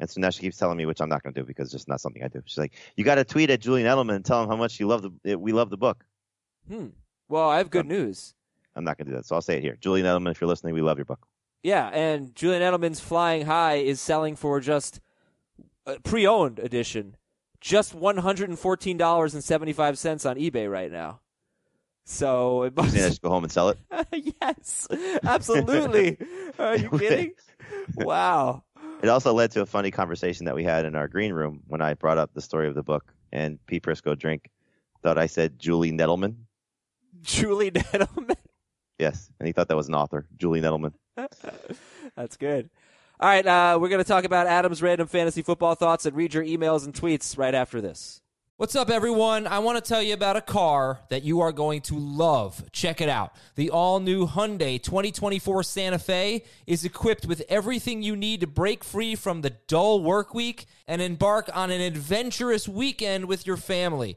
And so now she keeps telling me, which I'm not going to do because it's just not something I do. She's like, "You got to tweet at Julian Edelman and tell him how much you love the we love the book." Hmm. Well, I have good news. I'm not going to do that, so I'll say it here. Julian Edelman, if you're listening, we love your book. Yeah, and Julian Edelman's Flying High is selling for just a pre-owned edition, just one hundred and fourteen dollars and seventy-five cents on eBay right now. So it You think I must. should go home and sell it? yes, absolutely. Are you kidding? Wow. It also led to a funny conversation that we had in our green room when I brought up the story of the book, and Pete Prisco drink thought I said Julie Nettleman. Julie Edelman. Yes, and he thought that was an author, Julie Nettleman. That's good. All right, uh, we're going to talk about Adam's random fantasy football thoughts and read your emails and tweets right after this. What's up, everyone? I want to tell you about a car that you are going to love. Check it out. The all new Hyundai 2024 Santa Fe is equipped with everything you need to break free from the dull work week and embark on an adventurous weekend with your family.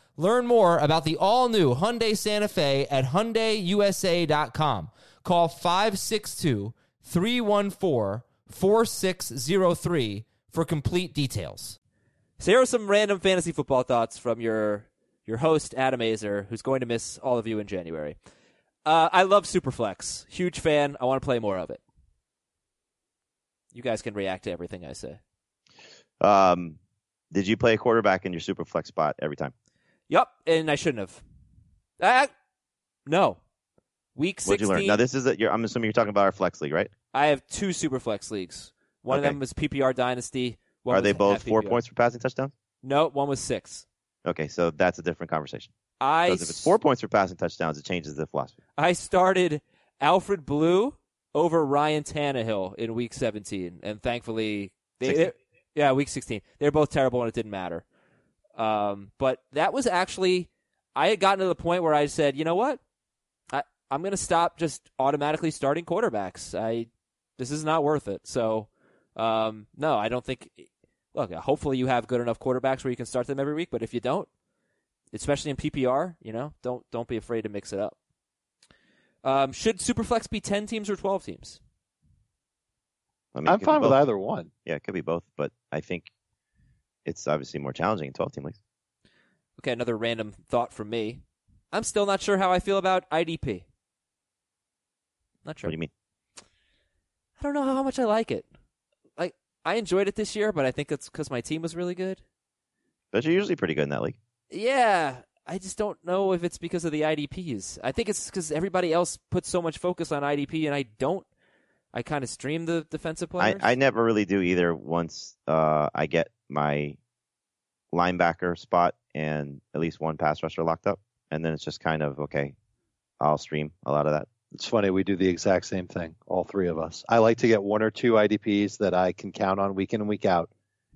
Learn more about the all new Hyundai Santa Fe at HyundaiUSA.com. Call 562 314 4603 for complete details. So here are some random fantasy football thoughts from your your host Adam Aizer, who's going to miss all of you in January. Uh, I love Superflex. Huge fan. I want to play more of it. You guys can react to everything I say. Um, did you play a quarterback in your super flex spot every time? Yep, and I shouldn't have. Uh, no. Week 16. What'd you learn? Now this is a, you're, I'm assuming you're talking about our flex league, right? I have two super flex leagues. One Okay. of them was PPR Dynasty. One Are they both four PPR. points for passing touchdowns? No, one was six. Okay, so that's a different conversation. I Because if it's four points for passing touchdowns, it changes the philosophy. I started Alfred Blue over Ryan Tannehill in Week 17, and thankfully, they, they- yeah, Week 16. They're both terrible, and it didn't matter. Um, but that was actually, I had gotten to the point where I said, you know what, I I'm going to stop just automatically starting quarterbacks. I this is not worth it. So, um, no, I don't think. Look, hopefully you have good enough quarterbacks where you can start them every week. But if you don't, especially in PPR, you know, don't don't be afraid to mix it up. Um, should Superflex be ten teams or twelve teams? I mean, I'm could fine with either one. Yeah, it could be both, but I think it's obviously more challenging in 12 team leagues. Okay, another random thought from me. I'm still not sure how I feel about IDP. Not sure. What do you mean? I don't know how much I like it. Like I enjoyed it this year, but I think it's because my team was really good. But you're usually pretty good in that league. Yeah, I just don't know if it's because of the IDPs. I think it's because everybody else puts so much focus on IDP, and I don't. I kind of stream the defensive I, players. I never really do either once uh, I get my linebacker spot and at least one pass rusher locked up. And then it's just kind of, okay, I'll stream a lot of that. It's funny, we do the exact same thing, all three of us. I like to get one or two IDPs that I can count on week in and week out.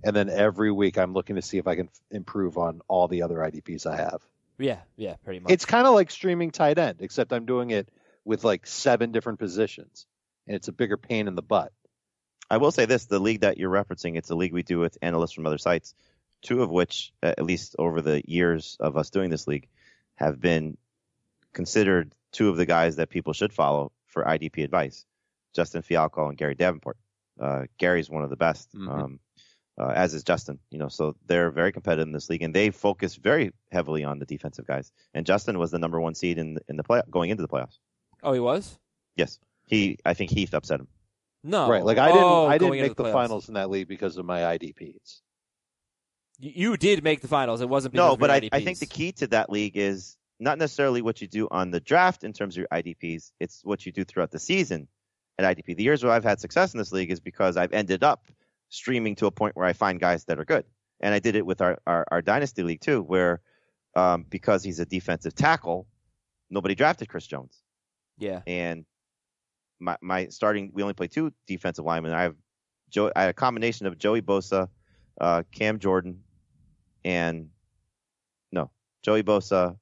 And then every week I'm looking to see if I can f- improve on all the other IDPs I have. yeah, yeah, pretty much. It's kind of like streaming tight end, except I'm doing it with like seven different positions. And it's a bigger pain in the butt. I will say this: the league that you're referencing, it's a league we do with analysts from other sites, two of which, uh, at least over the years of us doing this league, have been considered two of the guys that people should follow for IDP advice: Justin Fialco and Gary Davenport. Uh, Gary's one of the best. Mhm. Um, uh, as is Justin. You know, so they're very competitive in this league, and they focus very heavily on the defensive guys. And Justin was the number one seed in in the play going into the playoffs. Oh, he was. Yes, he. I think Heath upset him. No, Right. Like I didn't Oh, I didn't make the, playoffs. finals in that league because of my IDPs. You you did make the finals. It wasn't because No, of but your I, I think the key to that league is not necessarily what you do on the draft in terms of your IDPs. It's what you do throughout the season at IDP. The years where I've had success in this league is because I've ended up streaming to a point where I find guys that are good. And I did it with our, our, our dynasty league too, where um, because he's a defensive tackle, nobody drafted Chris Jones. Yeah. And my my starting we only play two defensive linemen. I have Joe I had a combination of Joey Bosa, uh, Cam Jordan, and no Joey Bosa,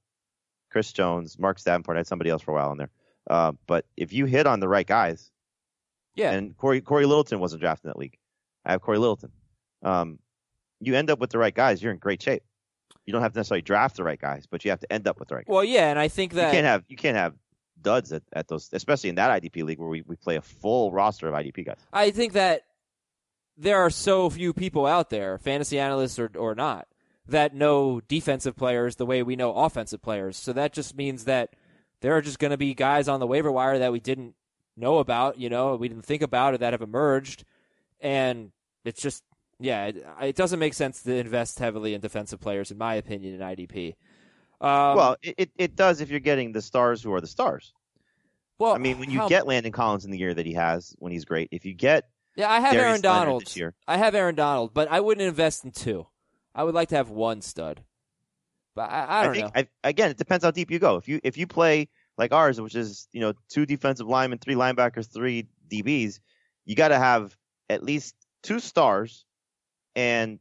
Chris Jones, Mark Davenport. I had somebody else for a while in there. Uh, but if you hit on the right guys, Yeah. and Corey Corey Littleton wasn't drafted in that league. I have Corey Littleton. Um, you end up with the right guys, you're in great shape. You don't have to necessarily draft the right guys, but you have to end up with the right guys. Well, yeah, and I think that you can't have you can't have duds at, at those, especially in that IDP league where we, we play a full roster of IDP guys. I think that there are so few people out there, fantasy analysts or or not, that know defensive players the way we know offensive players. So that just means that there are just going to be guys on the waiver wire that we didn't know about, you know, we didn't think about or that have emerged, and it's just yeah, it, it doesn't make sense to invest heavily in defensive players, in my opinion, in IDP. Um, well, it, it, does if you're getting the stars who are the stars. well, I mean, when you how- get Landon Collins in the year that he has, when he's great, if you get yeah, I have Darius Aaron Donald this year, I have Aaron Donald, but I wouldn't invest in two. I would like to have one stud. But I, I don't think know. I, again, it depends how deep you go. If you if you play like ours, which is you know two defensive linemen, three linebackers, three DBs, you got to have at least two stars and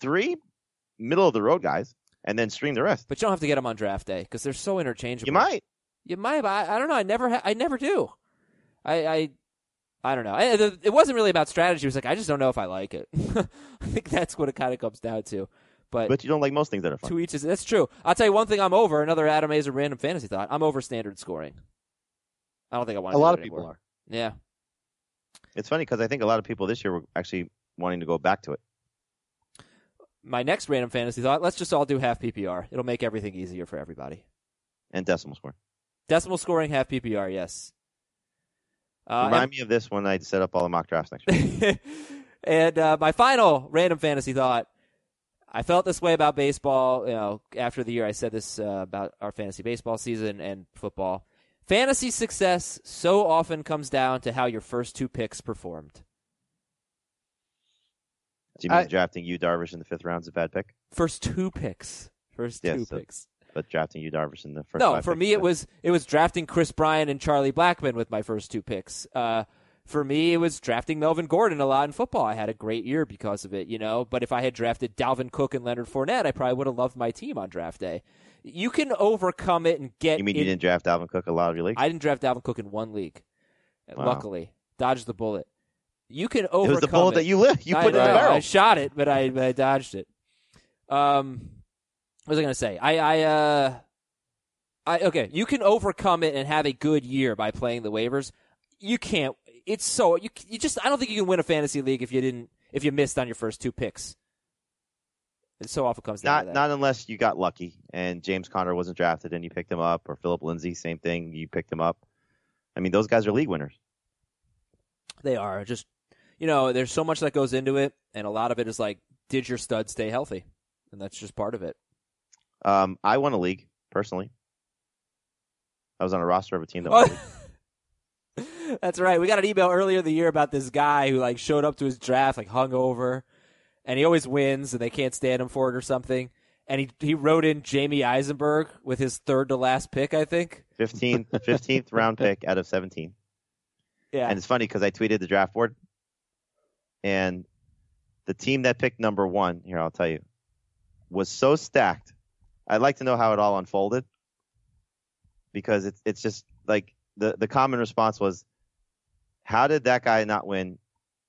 three middle of the road guys, and then stream the rest. but you don't have to get them on draft day because they're so interchangeable. You might. You might. But I, I don't know. I never. Ha- I never do. I. I I don't know. I, the, it wasn't really about strategy. It was like I just don't know if I like it. I think that's what it kind of comes down to. But, But you don't like most things that are fun. to each is that's true. I'll tell you one thing. I'm over another Adam Aizer random fantasy thought. I'm over standard scoring. I don't think I want A lot do of people anymore. are. Yeah. It's funny because I think a lot of people this year were actually wanting to go back to it. My next random fantasy thought. Let's just all do half PPR. It'll make everything easier for everybody. And decimal score. Decimal scoring half PPR. Yes. Uh, Remind me of this when I set up all the mock drafts next year. and uh, my final random fantasy thought. I felt this way about baseball. You know, after the year I said this uh, about our fantasy baseball season and football. Fantasy success so often comes down to how your first two picks performed. Do you mean I- drafting Yu Darvish in the fifth round is a bad pick? First two picks. First Yes, two so- picks. But drafting Yu Darvish in the first No, for me it was it was drafting Kris Bryant and Charlie Blackmon with my first two picks. Uh, for me, it was drafting Melvin Gordon a lot in football. I had a great year because of it, you know. But if I had drafted Dalvin Cook and Leonard Fournette, I probably would have loved my team on draft day. You can overcome it and get. You mean in- you didn't draft Dalvin Cook a lot of your leagues? I didn't draft Dalvin Cook in one league. Wow. Luckily, dodged the bullet. You can overcome. it was the bullet it. that you lit. You I put it in the barrel. I shot it, but I, I dodged it. Um, what was I going to say? I, I, uh, I okay. You can overcome it and have a good year by playing the waivers. You can't. It's so you. You just. I don't think you can win a fantasy league if you didn't. If you missed on your first two picks. It so often comes down Not not unless you got lucky and James Conner wasn't drafted and you picked him up, or Phillip Lindsay, same thing, you picked him up. I mean, those guys are league winners. They are just. You know, there's so much that goes into it, and a lot of it is like, did your stud stay healthy? And that's just part of it. Um, I won a league personally. I was on a roster of a team that won. a. That's right. We got an email earlier in the year about this guy who like showed up to his draft like hungover, and he always wins, and they can't stand him for it or something. And he he wrote in Jamey Eisenberg with his third to last pick, I think. 15th, 15th round pick out of 17. Yeah, And it's funny because I tweeted the draft board, and the team that picked number one, here I'll tell you, was so stacked. I'd like to know how it all unfolded because it's it's just like the the common response was, how did that guy not win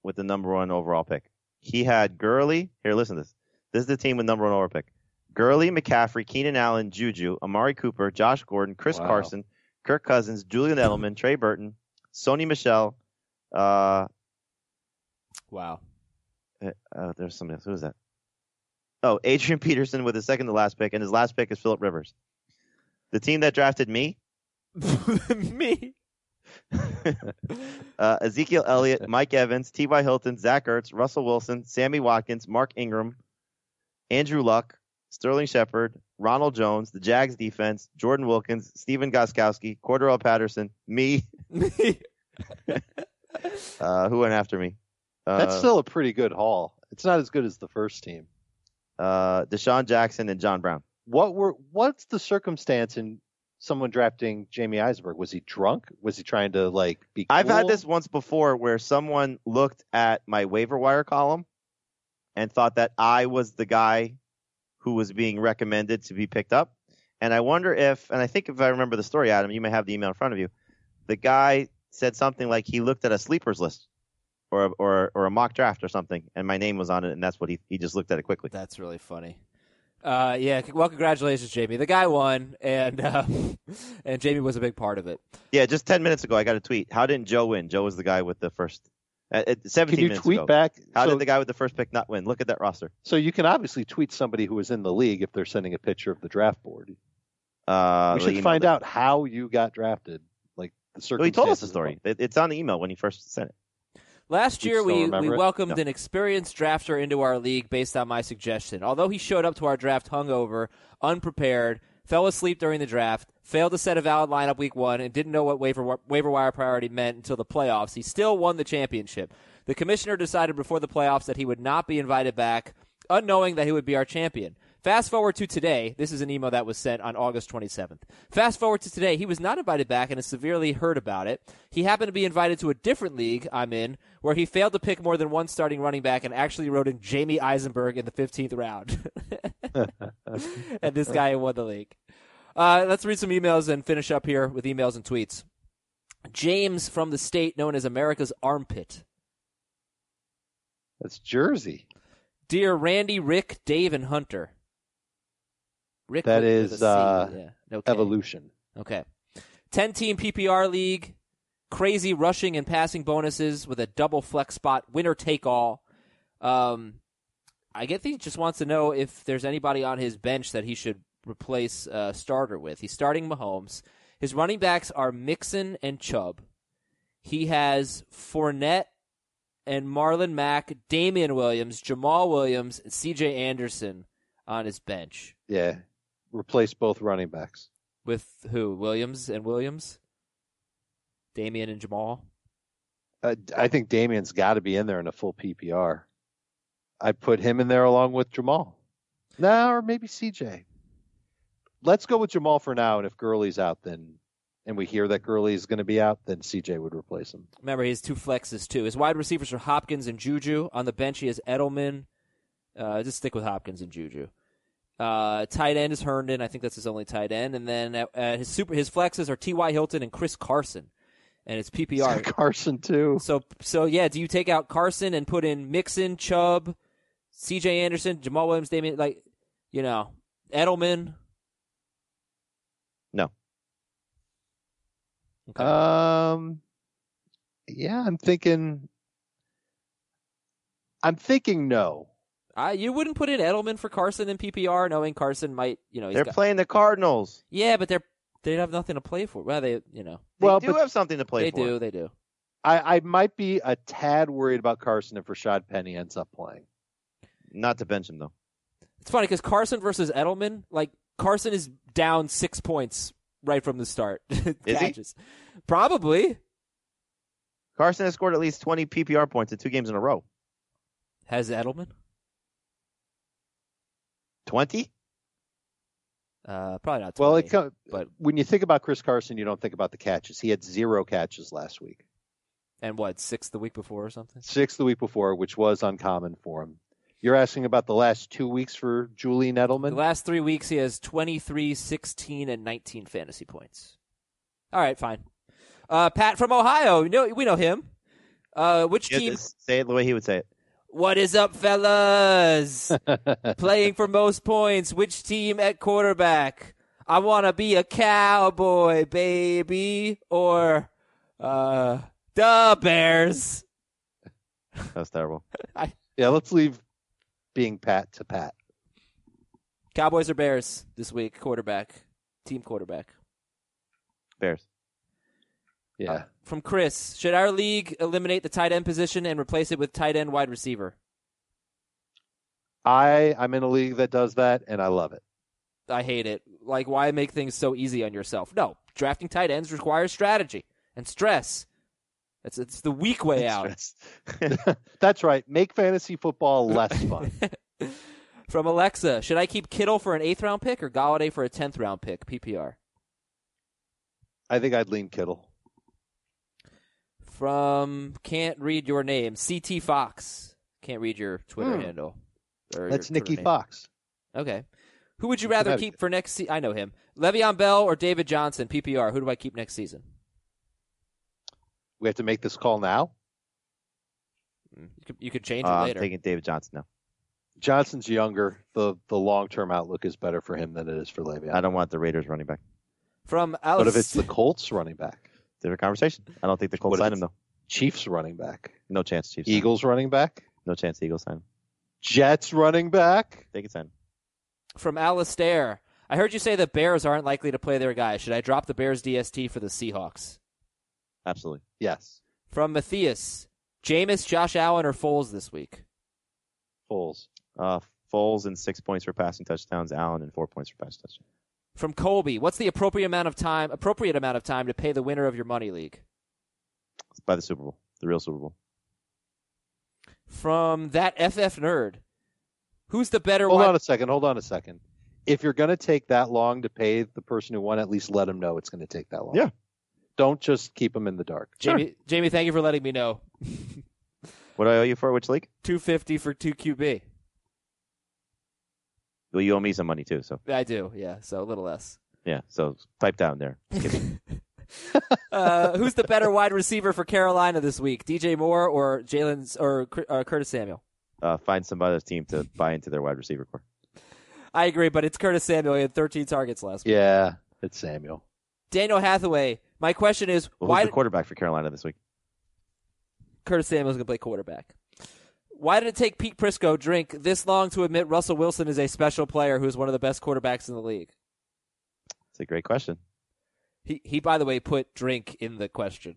with the number one overall pick? He had Gurley. Here, listen to this. This is the team with number one overall pick. Gurley, McCaffrey, Keenan Allen, Juju, Amari Cooper, Josh Gordon, Chris Wow. Carson, Kirk Cousins, Julian Edelman, Trey Burton, Sony Michel, uh, wow. Uh, uh, there's somebody else. Who is that? Oh, Adrian Peterson with his second to last pick, and his last pick is Philip Rivers. The team that drafted me, Me. uh, Ezekiel Elliott, Mike Evans, T.Y. Hilton, Zach Ertz, Russell Wilson, Sammy Watkins, Mark Ingram, Andrew Luck, Sterling Shepard, Ronald Jones, the Jags defense, Jordan Wilkins, Stephen Gostkowski, Cordarrelle Patterson, me. uh, who went after me? Uh, That's still a pretty good haul. It's not as good as the first team. uh, DeSean Jackson and John Brown. What were what's the circumstance in someone drafting Jamey Eisenberg? Was he drunk? Was he trying to like be? I've had this once before where someone looked at my waiver wire column and thought that I was the guy who was being recommended to be picked up. And I wonder if, and I think if I remember the story, Adam, you may have the email in front of you. The guy said something like he looked at a sleepers list or a, or or a mock draft or something, and my name was on it, and that's what he he just looked at it quickly. That's really funny. Uh, yeah, well, congratulations, Jamey. The guy won, and uh, and Jamey was a big part of it. Yeah, just ten minutes ago, I got a tweet. How didn't Joe win? Joe was the guy with the first. Uh, uh, Can Seventeen you minutes tweet ago. back? How so, did the guy with the first pick not win? Look at that roster. so you can obviously tweet somebody who was in the league if they're sending a picture of the draft board. Uh, we should find that- out how you got drafted, like the circumstances. Well, he told us the story. It, it's on the email when he first sent it. Last year, we, we welcomed No. an experienced drafter into our league based on my suggestion. Although he showed up to our draft hungover, unprepared, fell asleep during the draft, failed to set a valid lineup week one, and didn't know what waiver, waiver wire priority meant until the playoffs, he still won the championship. The commissioner decided before the playoffs that he would not be invited back, unknowing that he would be our champion. Fast forward to today. This is an email that was sent on August 27th. Fast forward to today. He was not invited back and is severely hurt about it. He happened to be invited to a different league I'm in where he failed to pick more than one starting running back and actually wrote in Jamey Eisenberg in the 15th round. and this guy won the league. Uh, let's read some emails and finish up here with emails and tweets. James from the state known as America's Armpit. That's Jersey. Dear Randy, Rick, Dave, and Hunter. Rick That is, with a C, uh, yeah. no Evolution. Okay. 10 team PPR league, crazy rushing and passing bonuses with a double flex spot, winner take all. Um, I get he just wants to know if there's anybody on his bench that he should replace uh, starter with. He's starting Mahomes. His running backs are Mixon and Chubb. He has Fournette and Marlon Mack, Damien Williams, Jamaal Williams, and CJ Anderson on his bench. Yeah. Replace both running backs. With who? Williams and Williams? Damien and Jamaal? Uh, I think Damien's got to be in there in a full PPR. I'd put him in there along with Jamaal. No, or maybe CJ. Let's go with Jamaal for now, and if Gurley's out, then and we hear that Gurley is going to be out, then CJ would replace him. Remember, he has two flexes, too. His wide receivers are Hopkins and Juju. On the bench, he has Edelman. Uh, just stick with Hopkins and Juju. Uh, tight end is Herndon. I think that's his only tight end. And then uh, his super his flexes are T.Y. Hilton and Chris Carson. And it's PPR. Carson too. So so yeah, do you take out Carson and put in Mixon, Chubb, C.J. Anderson, Jamaal Williams, Damien, like you know, Edelman? No. Okay. Um, yeah, I'm thinking. I'm thinking no. I, you wouldn't put in Edelman for Carson in PPR, knowing Carson might, you know, he's They're got, playing the Cardinals. yeah, but they're they have nothing to play for. Well, they, you know, They Well, do have something to play they for. They do, they do. I, I might be a tad worried about Carson if Rashad Penny ends up playing. Not to bench him though. It's funny because Carson versus Edelman, like Carson is down six points right from the start. Is he? Probably Carson has scored at least 20 PPR points in two games in a row. has Edelman. 20? Uh, probably not. 20, Well, it co- but when you think about Chris Carson, you don't think about the catches. He had zero catches last week. and what six the week before or something. Six the week before, which was uncommon for him. You're asking about the last two weeks for Julian Nettleman. The last three weeks, he has 23, 16, and 19 fantasy points. All right, fine. Uh, Pat from Ohio, we know, we know him. Uh, which Yes, team? Say it the way he would say it. What is up, fellas? Playing for most points. Which team at quarterback? I want to be a cowboy, baby, or uh, the Bears. That was terrible. I Yeah, let's leave being Pat to Pat. Cowboys or Bears this week? Quarterback, team quarterback. Bears. Yeah. Uh, from Chris, should our league eliminate the tight end position and replace it with tight end wide receiver? I I'm in a league that does that, and I love it. I hate it. Like, why make things so easy on yourself? No, drafting tight ends requires strategy and stress. It's it's the weak way out. That's right. Make fantasy football less fun. From Alexa, should I keep Kittle for an eighth round pick or Golladay for a tenth round pick? PPR. I think I'd lean Kittle. From can't read your name, CT Fox. Can't read your Twitter Hmm. handle. or That's your Twitter Nicky name. Fox. Okay. Who would you rather keep for next season? I know him. Le'Veon Bell or David Johnson? PPR. Who do I keep next season? We have to make this call now. You could, you could change it Uh, I'm later. taking David Johnson now. Johnson's younger. the The long term outlook is better for him than it is for Le'Veon. I don't want the Raiders running back. From But if it's the Colts running back, Different conversation. I don't think the Colts What sign him though. Chiefs running back, No chance, Chiefs. Eagles running back, No chance, Eagles sign him. Jets running back. They can sign him. from Alistair. I heard you say the Bears aren't likely to play their guy. Should I drop the Bears DST for the Seahawks? Absolutely. Yes, From Matthias. Jameis, Josh Allen, or Foles this week? Foles. Uh, Foles and six points for passing touchdowns. Allen and four points for passing touchdowns. From Colby. What's the appropriate amount of time appropriate amount of time to pay the winner of your money league? It's by the Super Bowl, the real Super Bowl. From that FF nerd. Who's the better Hold wide on a second. Hold on a second. If you're going to take that long to pay the person who won, at least let them know it's going to take that long. Yeah. Don't just keep them in the dark. Jamey Jamey, thank you for letting me know. What do I owe you for? Which league? Two fifty for two QB. Well, you owe me some money too. So I do, yeah. So a little less. yeah. So pipe down there. Uh, who's the better wide receiver for Carolina this week? DJ Moore or Jalen or uh, Curtis Samuel? Uh, find some other team to buy into their wide receiver corps. I agree, but it's Curtis Samuel. He had 13 targets last week. Yeah, it's Samuel. Daniel Hathaway. My question is, Well, why who's did the quarterback for Carolina this week? Curtis Samuel's going to play quarterback? Why did it take Pete Prisco drink this long to admit Russell Wilson is a special player who is one of the best quarterbacks in the league? It's a great question. He he by the way put drink in the question.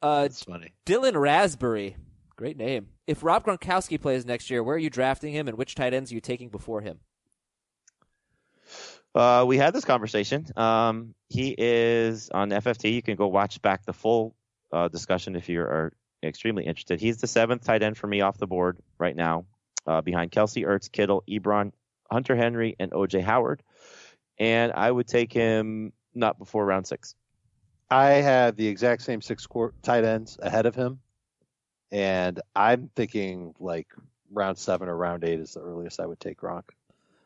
Uh, That's funny. Dylan Raspberry, great name. If Rob Gronkowski plays next year, where are you drafting him, and which tight ends are you taking before him? Uh, we had this conversation. Um, he is on FFT. You can go watch back the full uh, discussion if you are extremely interested. He's the seventh tight end for me off the board right now, uh, behind Kelce Ertz, Kittle, Ebron, Hunter Henry, and OJ Howard. And I would take him not before round six. I have the exact same six quar- tight ends ahead of him, and I'm thinking like round seven or round eight is the earliest I would take Gronk.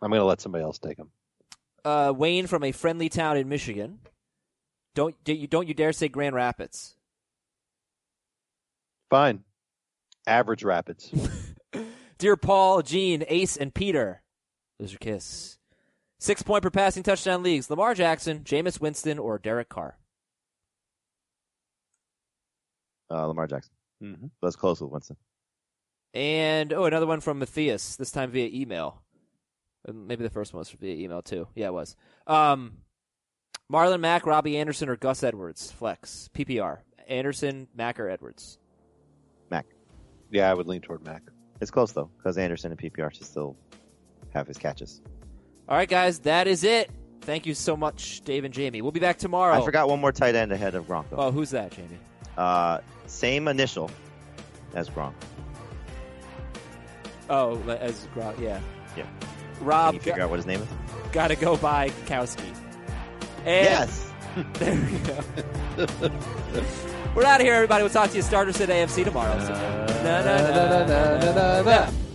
I'm going to let somebody else take him. Uh, Wayne from a friendly town in Michigan. Don't you don't you dare say Grand Rapids. Fine. Average Rapids. Dear Paul, Gene, Ace, and Peter. Those are kiss. Six point per passing touchdown leagues. Lamar Jackson, Jameis Winston, or Derek Carr. Uh, Lamar Jackson. mm-hmm. That's close with Winston. And oh, another one from Matthias. This time via email. Uh, Maybe the first one was via email too. Yeah, it was. Um, Marlon Mack, Robbie Anderson, or Gus Edwards. Flex PPR. Anderson, Mack, or Edwards. Yeah, I would lean toward Mack. It's close though, because Anderson and PPR should still have his catches. All right, guys, that is it. Thank you so much, Dave and Jamey. We'll be back tomorrow. I forgot one more tight end ahead of Gronk. Though. Oh, who's that, Jamey? Uh, same initial as Gronk. Oh, as Gronk, yeah. Yeah. Rob Can you figure out what his name is? got to go by Kowski. And Yes. There we go. We're out of here, everybody. We'll talk to you starters at AFC tomorrow. So- Na, na, na, na, na, na, na.